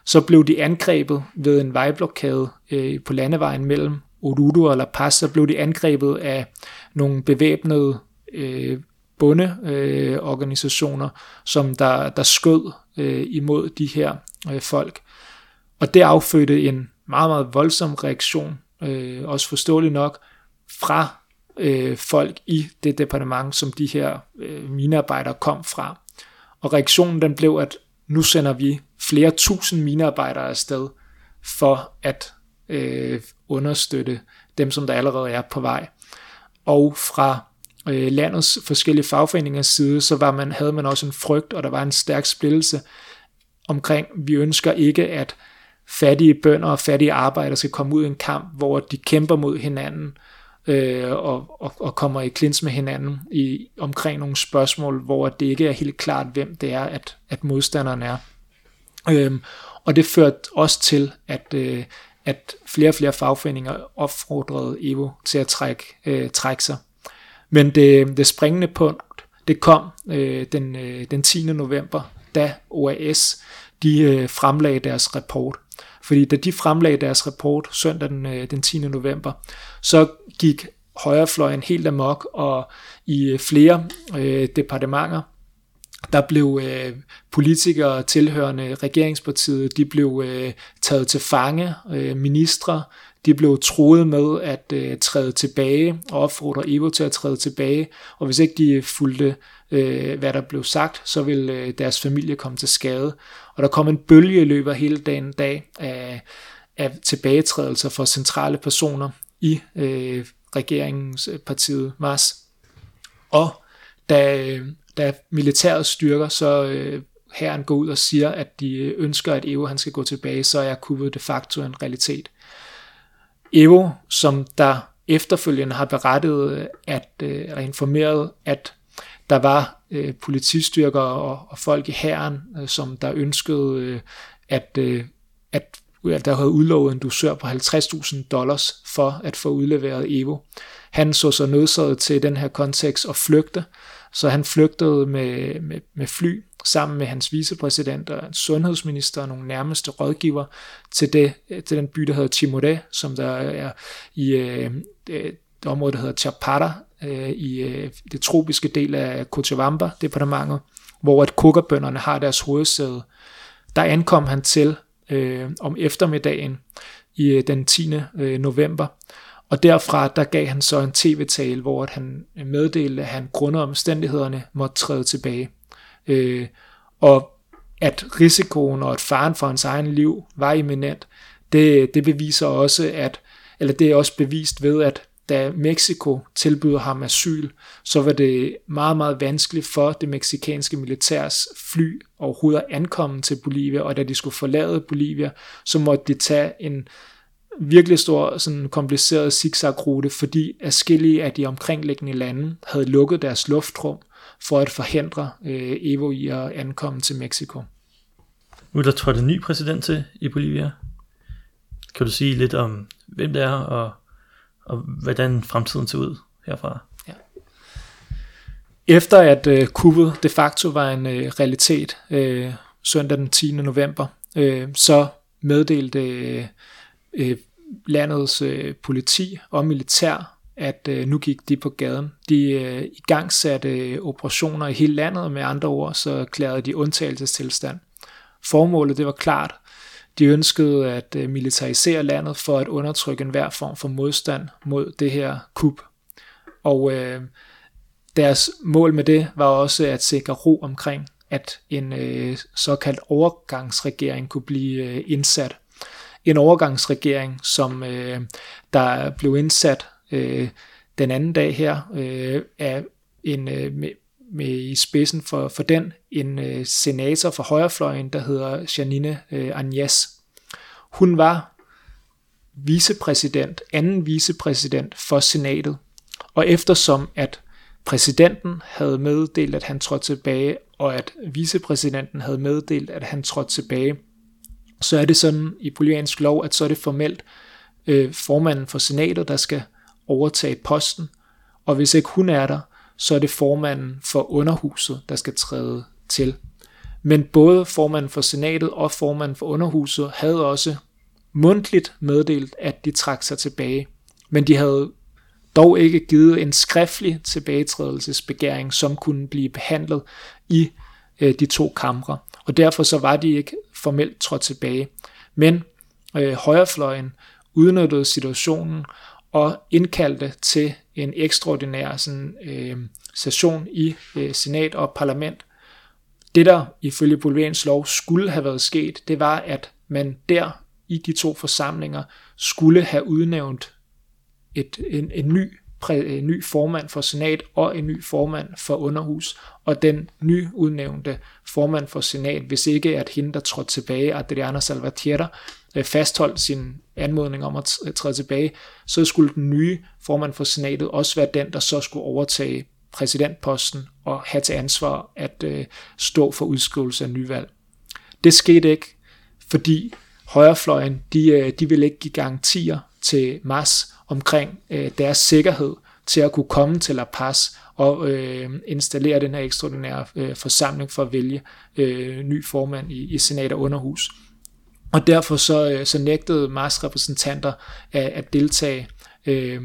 Så blev de angrebet ved en vejblokade øh, på landevejen mellem Oruro og La Paz, så blev de angrebet af nogle bevæbnede øh, bondeorganisationer, øh, som der, der skød øh, imod de her øh, folk. Og det affødte en meget, meget voldsom reaktion øh, også forståeligt nok, fra øh, folk i det departement, som de her øh, minearbejdere kom fra. Og reaktionen den blev, at nu sender vi flere tusind minearbejdere afsted for at øh, understøtte dem, som der allerede er på vej. Og fra øh, landets forskellige fagforeningers side, så var man, havde man også en frygt, og der var en stærk splittelse omkring, vi ønsker ikke, at fattige bønder og fattige arbejdere skal komme ud i en kamp, hvor de kæmper mod hinanden, øh, og, og, og kommer i klins med hinanden i, omkring nogle spørgsmål, hvor det ikke er helt klart, hvem det er, at, at modstanderen er. Øhm, og det førte også til, at, øh, at flere og flere fagforeninger opfordrede Evo til at trække, øh, trække sig. Men det, det springende punkt, det kom øh, den, øh, den 10. november, da OAS de øh, fremlagde deres rapport. Fordi da de fremlagde deres rapport søndag den, øh, den 10. november, så gik højrefløjen helt amok, og i flere øh, departementer, der blev øh, politikere tilhørende regeringspartiet, de blev øh, taget til fange, øh, ministre, de blev troet med at øh, træde tilbage og opfordre Evo til at træde tilbage, og hvis ikke de fulgte, øh, hvad der blev sagt, så ville øh, deres familie komme til skade. Og der kom en bølge i løbet af hele dagen dag af, af tilbagetrædelser for centrale personer i øh, regeringspartiet øh, Mars. Og da, øh, da militærets styrker, så øh, herren går ud og siger, at de øh, ønsker, at Evo han skal gå tilbage, så er kuppet de facto en realitet. Evo, som der efterfølgende har berettet, at, øh, eller informeret, at der var øh, politistyrker og, og folk i hæren, øh, som der ønskede, øh, at, øh, at der havde udlovet en dusør på 50.000 dollars for at få udleveret Evo. Han så sig nødsaget til den her kontekst at flygte, så han flygtede med, med, med fly sammen med hans vicepræsident og hans sundhedsminister og nogle nærmeste rådgiver til, det, til den by, der hedder Chimoré, som der er i øh, øh det område, der hedder Chapara, øh, i øh, det tropiske del af Cochabamba-departementet, hvor at kukkerbønderne har deres hovedsæde. Der ankom han til øh, om eftermiddagen i øh, den 10. Øh, november, og derfra der gav han så en tv-tale, hvor at han øh, meddelte, at han grundet omstændighederne måtte træde tilbage. Øh, og at risikoen og at faren for hans egen liv var imminent, det, det beviser også, at, eller det er også bevist ved, at da Mexico tilbyder ham asyl, så var det meget, meget vanskeligt for det meksikanske militærs fly overhovedet at ankomme til Bolivia, og da de skulle forlade Bolivia, så måtte de tage en virkelig stor, sådan kompliceret zigzag-rute, fordi afskillige af de omkringliggende lande havde lukket deres luftrum for at forhindre øh, Evo i at ankomme til Mexico. Nu er der trådt en ny præsident til i Bolivia. Kan du sige lidt om, hvem det er, og, og hvordan fremtiden ser ud herfra? Ja. Efter at øh, kuppet de facto var en øh, realitet øh, søndag den 10. november, øh, så meddelte øh, landets øh, politi og militær at øh, nu gik de på gaden. De øh, i gang satte øh, operationer i hele landet, med andre ord, så klærede de undtagelsestilstand. Formålet det var klart. De ønskede at øh, militarisere landet for at undertrykke enhver form for modstand mod det her kup. Og øh, deres mål med det var også at sikre ro omkring, at en øh, såkaldt overgangsregering kunne blive øh, indsat. En overgangsregering, som øh, der blev indsat øh, den anden dag her øh, er en øh, med, i spidsen for, for den en øh, senator for højrefløjen, der hedder Janine øh, Agnes. Hun var vicepræsident, anden vicepræsident for senatet, og eftersom at præsidenten havde meddelt, at han trådte tilbage, og at vicepræsidenten havde meddelt, at han trådte tilbage, så er det sådan i boliviansk lov, at så er det formelt øh, formanden for senatet, der skal overtage posten, og hvis ikke hun er der, så er det formanden for underhuset, der skal træde til. Men både formanden for senatet og formanden for underhuset havde også mundtligt meddelt, at de trak sig tilbage. Men de havde dog ikke givet en skriftlig tilbagetrædelsesbegæring, som kunne blive behandlet i øh, de to kamre. Og derfor så var de ikke formelt trådt tilbage. Men øh, højrefløjen udnyttede situationen og indkaldte til en ekstraordinær sådan, øh, session i øh, senat og parlament. Det der ifølge Bolivians lov skulle have været sket, det var, at man der i de to forsamlinger skulle have udnævnt et, en, en ny en øh, ny formand for senat og en ny formand for underhus, og den nyudnævnte formand for senat, hvis ikke at hende, der trådte tilbage, Adriana Salvatierra, øh, fastholdt sin anmodning om at træde tilbage, så skulle den nye formand for senatet også være den, der så skulle overtage præsidentposten og have til ansvar at øh, stå for udskrivelse af nyvalg. Det skete ikke, fordi højrefløjen, de, øh, de ville ikke give garantier til MAS omkring øh, deres sikkerhed til at kunne komme til La Paz og øh, installere den her ekstraordinære øh, forsamling for at vælge øh, ny formand i, i senat og underhus. Og derfor så, øh, så nægtede Mars repræsentanter at, at deltage. Øh,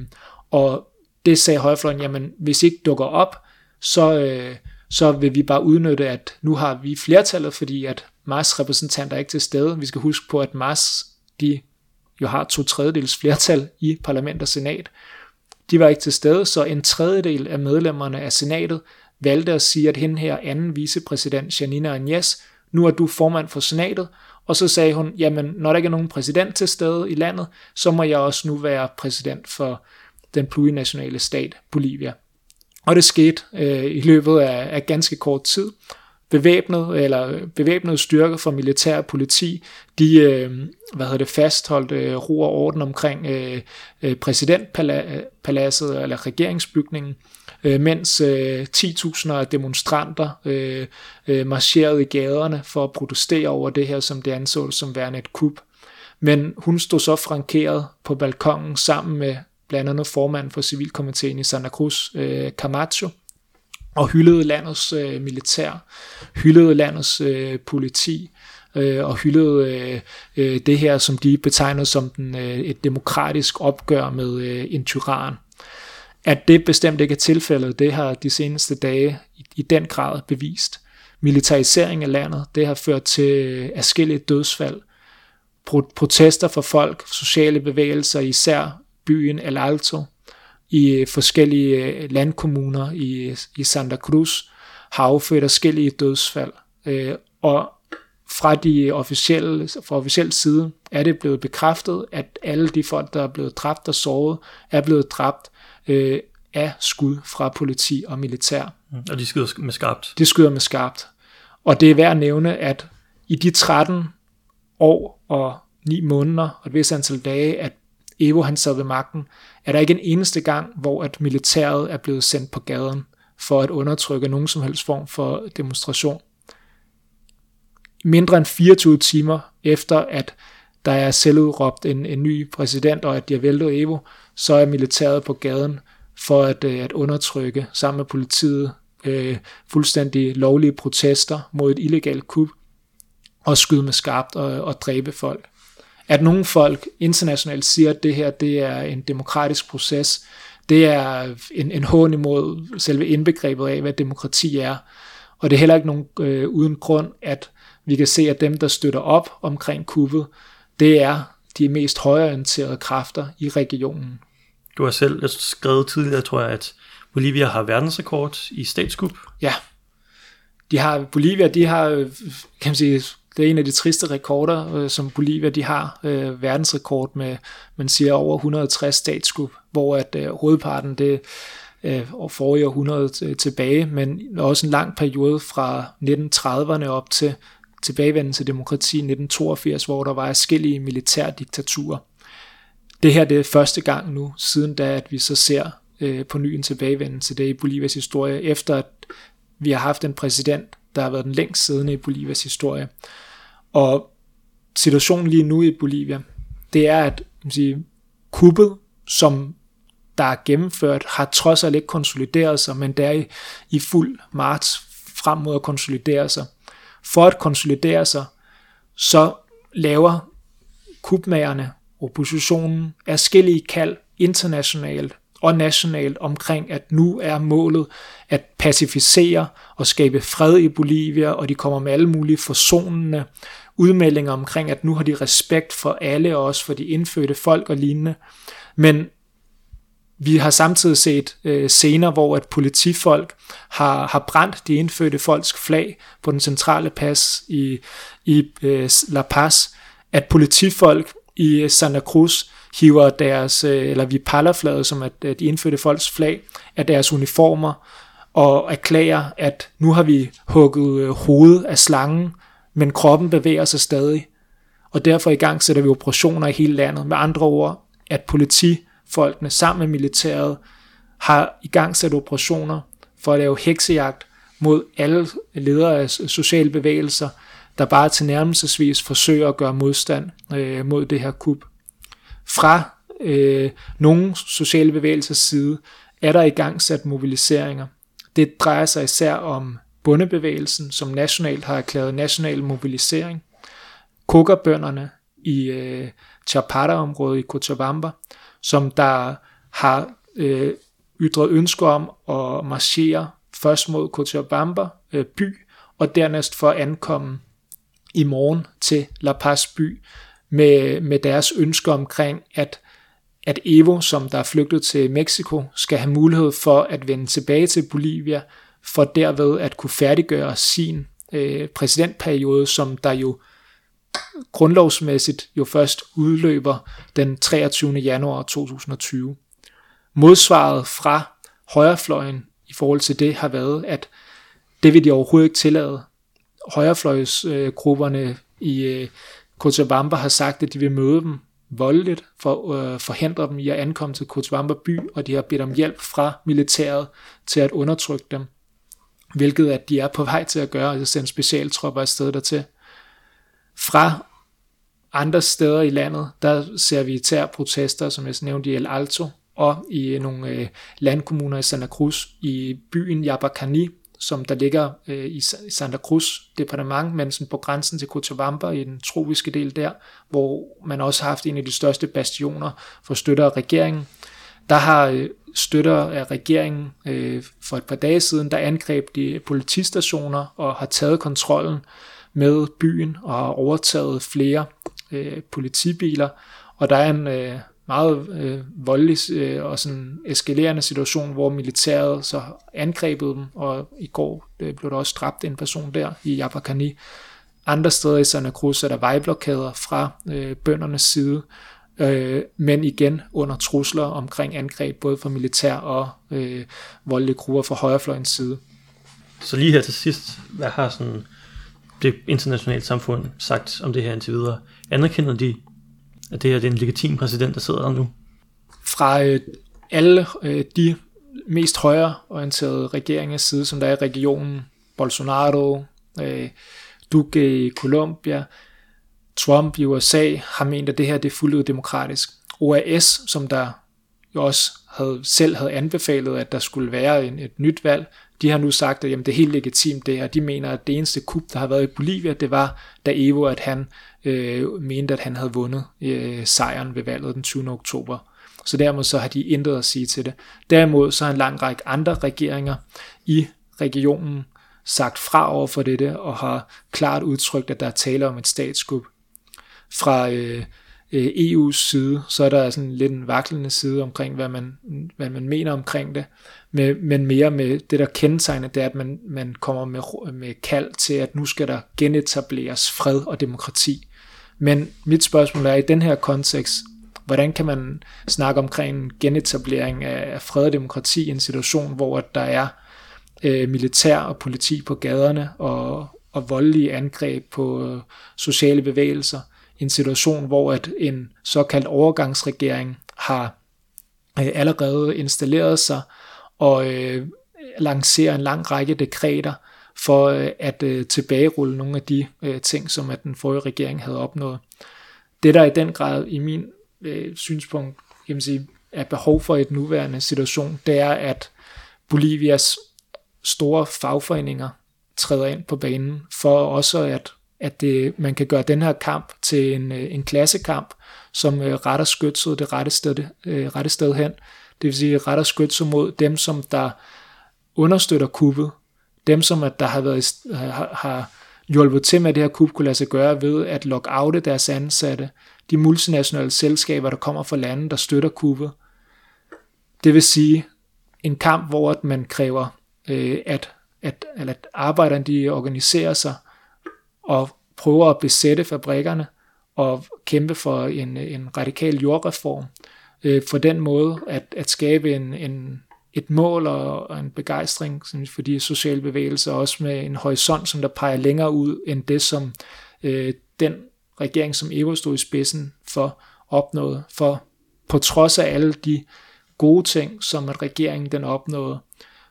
og det sagde højrefløjen, jamen hvis ikke dukker op, så, øh, så vil vi bare udnytte, at nu har vi flertallet, fordi at Mars repræsentanter er ikke til stede. Vi skal huske på, at Mars de jo har to tredjedels flertal i parlament og senat. De var ikke til stede, så en tredjedel af medlemmerne af senatet valgte at sige, at hende her anden vicepræsident, Janina Agnes, nu er du formand for senatet, og så sagde hun, jamen når der ikke er nogen præsident til stede i landet, så må jeg også nu være præsident for den plurinationale stat Bolivia. Og det skete øh, i løbet af, af ganske kort tid, bevæbnet eller øh, bevæbnede styrker fra militær og politi, de øh, hvad hedder det, fastholdt øh, ro og orden omkring øh, øh præsidentpaladset øh, eller regeringsbygningen, øh, mens øh, 10.000 af demonstranter øh, øh, marcherede i gaderne for at protestere over det her, som det ansås som værende et kup. Men hun stod så frankeret på balkongen sammen med blandt andet formanden for civilkomiteen i Santa Cruz, øh, Camacho, og hyldede landets øh, militær, hyldede landets øh, politi, øh, og hyldede øh, øh, det her, som de betegnede som den, øh, et demokratisk opgør med øh, en tyran. At det bestemt ikke er tilfældet, det har de seneste dage i, i den grad bevist. Militarisering af landet, det har ført til afskillige dødsfald, Pro- protester for folk, sociale bevægelser, især byen El Alto, i forskellige øh, landkommuner i, i Santa Cruz har afført forskellige dødsfald. Øh, og fra de officielle, fra officiel side er det blevet bekræftet, at alle de folk, der er blevet dræbt og såret, er blevet dræbt øh, af skud fra politi og militær. Mm. Og de skyder med skarpt. De skyder med skarpt. Og det er værd at nævne, at i de 13 år og 9 måneder og et vis antal dage, at Evo han sad ved magten, er der ikke en eneste gang, hvor at militæret er blevet sendt på gaden for at undertrykke nogen som helst form for demonstration. Mindre end 24 timer efter, at der er selvudråbt en, en ny præsident, og at de har væltet Evo, så er militæret på gaden for at, øh, at undertrykke sammen med politiet øh, fuldstændig lovlige protester mod et illegalt kup og skyde med skarpt og, og dræbe folk at nogle folk internationalt siger, at det her det er en demokratisk proces, det er en, en hån imod selve indbegrebet af, hvad demokrati er. Og det er heller ikke nogen øh, uden grund, at vi kan se, at dem, der støtter op omkring kuppet, det er de mest højorienterede kræfter i regionen. Du har selv skrevet tidligere, tror jeg, at Bolivia har verdensrekord i statskup. Ja, de har, Bolivia, de har, kan man sige, det er en af de triste rekorder, øh, som Bolivia de har, øh, verdensrekord med, man siger, over 160 statskup, hvor at øh, hovedparten det øh, forrige århundrede tilbage, men også en lang periode fra 1930'erne op til tilbagevenden til demokrati i 1982, hvor der var forskellige militærdiktaturer. Det her det er første gang nu, siden da, at vi så ser øh, på ny en tilbagevenden til det i Bolivias historie, efter at vi har haft en præsident, der har været den længst siddende i Bolivias historie. Og situationen lige nu i Bolivia, det er, at man sige, kuppet, som der er gennemført, har trods alt ikke konsolideret sig, men der er i, i fuld marts frem mod at konsolidere sig. For at konsolidere sig, så laver kubmagerne, oppositionen, afskillige kald internationalt og nationalt omkring, at nu er målet at pacificere og skabe fred i Bolivia, og de kommer med alle mulige forsonende udmeldinger omkring, at nu har de respekt for alle, og også for de indfødte folk og lignende. Men vi har samtidig set øh, scener, hvor at politifolk har, har brændt de indfødte folks flag på den centrale pas i, i øh, La Paz, at politifolk i øh, Santa Cruz hiver deres, øh, eller vi pallerflaget, som at øh, de indfødte folks flag, af deres uniformer, og erklærer, at nu har vi hugget øh, hovedet af slangen, men kroppen bevæger sig stadig. Og derfor i gang sætter vi operationer i hele landet. Med andre ord, at folkene sammen med militæret har i gang sat operationer for at lave heksejagt mod alle ledere af sociale bevægelser, der bare tilnærmelsesvis forsøger at gøre modstand øh, mod det her kup. Fra øh, nogle sociale bevægelsers side er der i gang sat mobiliseringer. Det drejer sig især om bundebevægelsen, som nationalt har erklæret national mobilisering, kokerbønderne i øh, Chapata-området i Cochabamba, som der har øh, ytret ønsker om at marchere først mod Cochabamba øh, by, og dernæst for at ankomme i morgen til La Paz by med, med deres ønsker omkring, at, at Evo, som der er flygtet til Mexico, skal have mulighed for at vende tilbage til Bolivia, for derved at kunne færdiggøre sin øh, præsidentperiode, som der jo grundlovsmæssigt jo først udløber den 23. januar 2020. Modsvaret fra højrefløjen i forhold til det har været, at det vil de overhovedet ikke tillade. Højrefløjsgrupperne i øh, Cochabamba har sagt, at de vil møde dem voldeligt for at øh, forhindre dem i at ankomme til Cochabamba by, og de har bedt om hjælp fra militæret til at undertrykke dem, hvilket at de er på vej til at gøre, altså sende specialtropper afsted dertil. Fra andre steder i landet, der ser vi især protester, som jeg nævnte i El Alto, og i øh, nogle øh, landkommuner i Santa Cruz, i byen Yabacani, som der ligger øh, i Santa Cruz departement, men sådan på grænsen til Cochabamba i den tropiske del der, hvor man også har haft en af de største bastioner for støtter af regeringen. Der har øh, støtter af regeringen øh, for et par dage siden, der angreb de politistationer og har taget kontrollen med byen og har overtaget flere øh, politibiler. Og der er en øh, meget øh, voldelig øh, og sådan eskalerende situation, hvor militæret så angrebet dem, og i går øh, blev der også dræbt en person der i Yapakani. Andre steder i Santa Cruz er der vejblokader fra øh, bøndernes side, øh, men igen under trusler omkring angreb, både fra militær og øh, voldelige grupper fra højrefløjens side. Så lige her til sidst, hvad har sådan det internationale samfund sagt om det her indtil videre? Anerkender de at det her det er en legitim præsident, der sidder der nu? Fra øh, alle øh, de mest højreorienterede regeringers side, som der er i regionen, Bolsonaro, øh, Duque i Colombia, Trump i USA, har ment, at det her det er fuldt ud demokratisk. OAS, som der jo også havde, selv havde anbefalet, at der skulle være en, et nyt valg, de har nu sagt, at jamen, det er helt legitimt det her. De mener, at det eneste kup, der har været i Bolivia, det var, da Evo, at han øh, mente, at han havde vundet øh, sejren ved valget den 20. oktober. Så dermed så har de intet at sige til det. Derimod så har en lang række andre regeringer i regionen sagt fra over for dette, og har klart udtrykt, at der er tale om et statskup. Fra øh, øh EU's side, så er der sådan lidt en vaklende side omkring, hvad man, hvad man mener omkring det med, men mere med det, der kendetegner, det er, at man, man kommer med, med kald til, at nu skal der genetableres fred og demokrati. Men mit spørgsmål er, i den her kontekst, hvordan kan man snakke omkring genetablering af fred og demokrati i en situation, hvor der er øh, militær og politi på gaderne og, og voldelige angreb på øh, sociale bevægelser, en situation, hvor at en såkaldt overgangsregering har øh, allerede installeret sig og øh, lancere en lang række dekreter for øh, at øh, tilbagerulle nogle af de øh, ting, som at den forrige regering havde opnået. Det der i den grad i min øh, synspunkt kan man sige, er behov for i den nuværende situation, det er, at Bolivias store fagforeninger træder ind på banen, for også at, at det, man kan gøre den her kamp til en, øh, en klassekamp, som øh, retter skytset det rette sted, øh, rette sted hen, det vil sige retter skytset mod dem, som der understøtter kuppet, dem som at der har, været, har, har hjulpet til med, at det her kub kunne lade sig gøre ved at lockoute deres ansatte, de multinationale selskaber, der kommer fra lande, der støtter kuppet. Det vil sige en kamp, hvor man kræver, øh, at, at, at arbejderne de organiserer sig og prøver at besætte fabrikkerne og kæmpe for en, en radikal jordreform, øh, for den måde at, at skabe en, en, et mål og, og en begejstring for de sociale bevægelser, også med en horisont, som der peger længere ud end det, som øh, den regering, som Evo stod i spidsen for, opnåede. For på trods af alle de gode ting, som at regeringen den opnåede,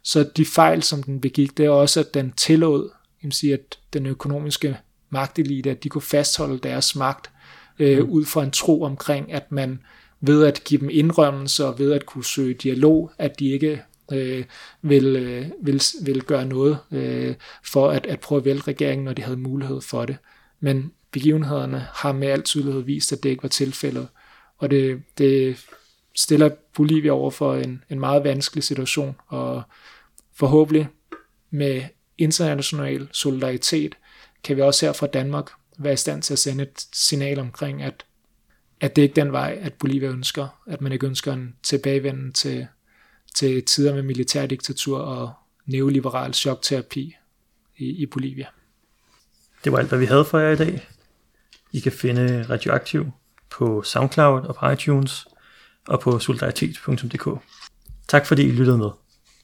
så de fejl, som den begik, det er også, at den tillod kan sige, at den økonomiske magtelite, at de kunne fastholde deres magt øh, mm. ud fra en tro omkring, at man ved at give dem indrømmelser, og ved at kunne søge dialog, at de ikke øh, vil, øh, vil, vil gøre noget øh, for at, at prøve at vælge regeringen, når de havde mulighed for det. Men begivenhederne har med al tydelighed vist, at det ikke var tilfældet. Og det, det stiller Bolivia over for en, en meget vanskelig situation, og forhåbentlig med international solidaritet kan vi også her fra Danmark være i stand til at sende et signal omkring, at, at det ikke er den vej, at Bolivia ønsker, at man ikke ønsker en tilbagevenden til, til tider med militærdiktatur og neoliberal chokterapi i, i Bolivia. Det var alt, hvad vi havde for jer i dag. I kan finde Radioaktiv på SoundCloud og på iTunes og på solidaritet.dk. Tak fordi I lyttede med.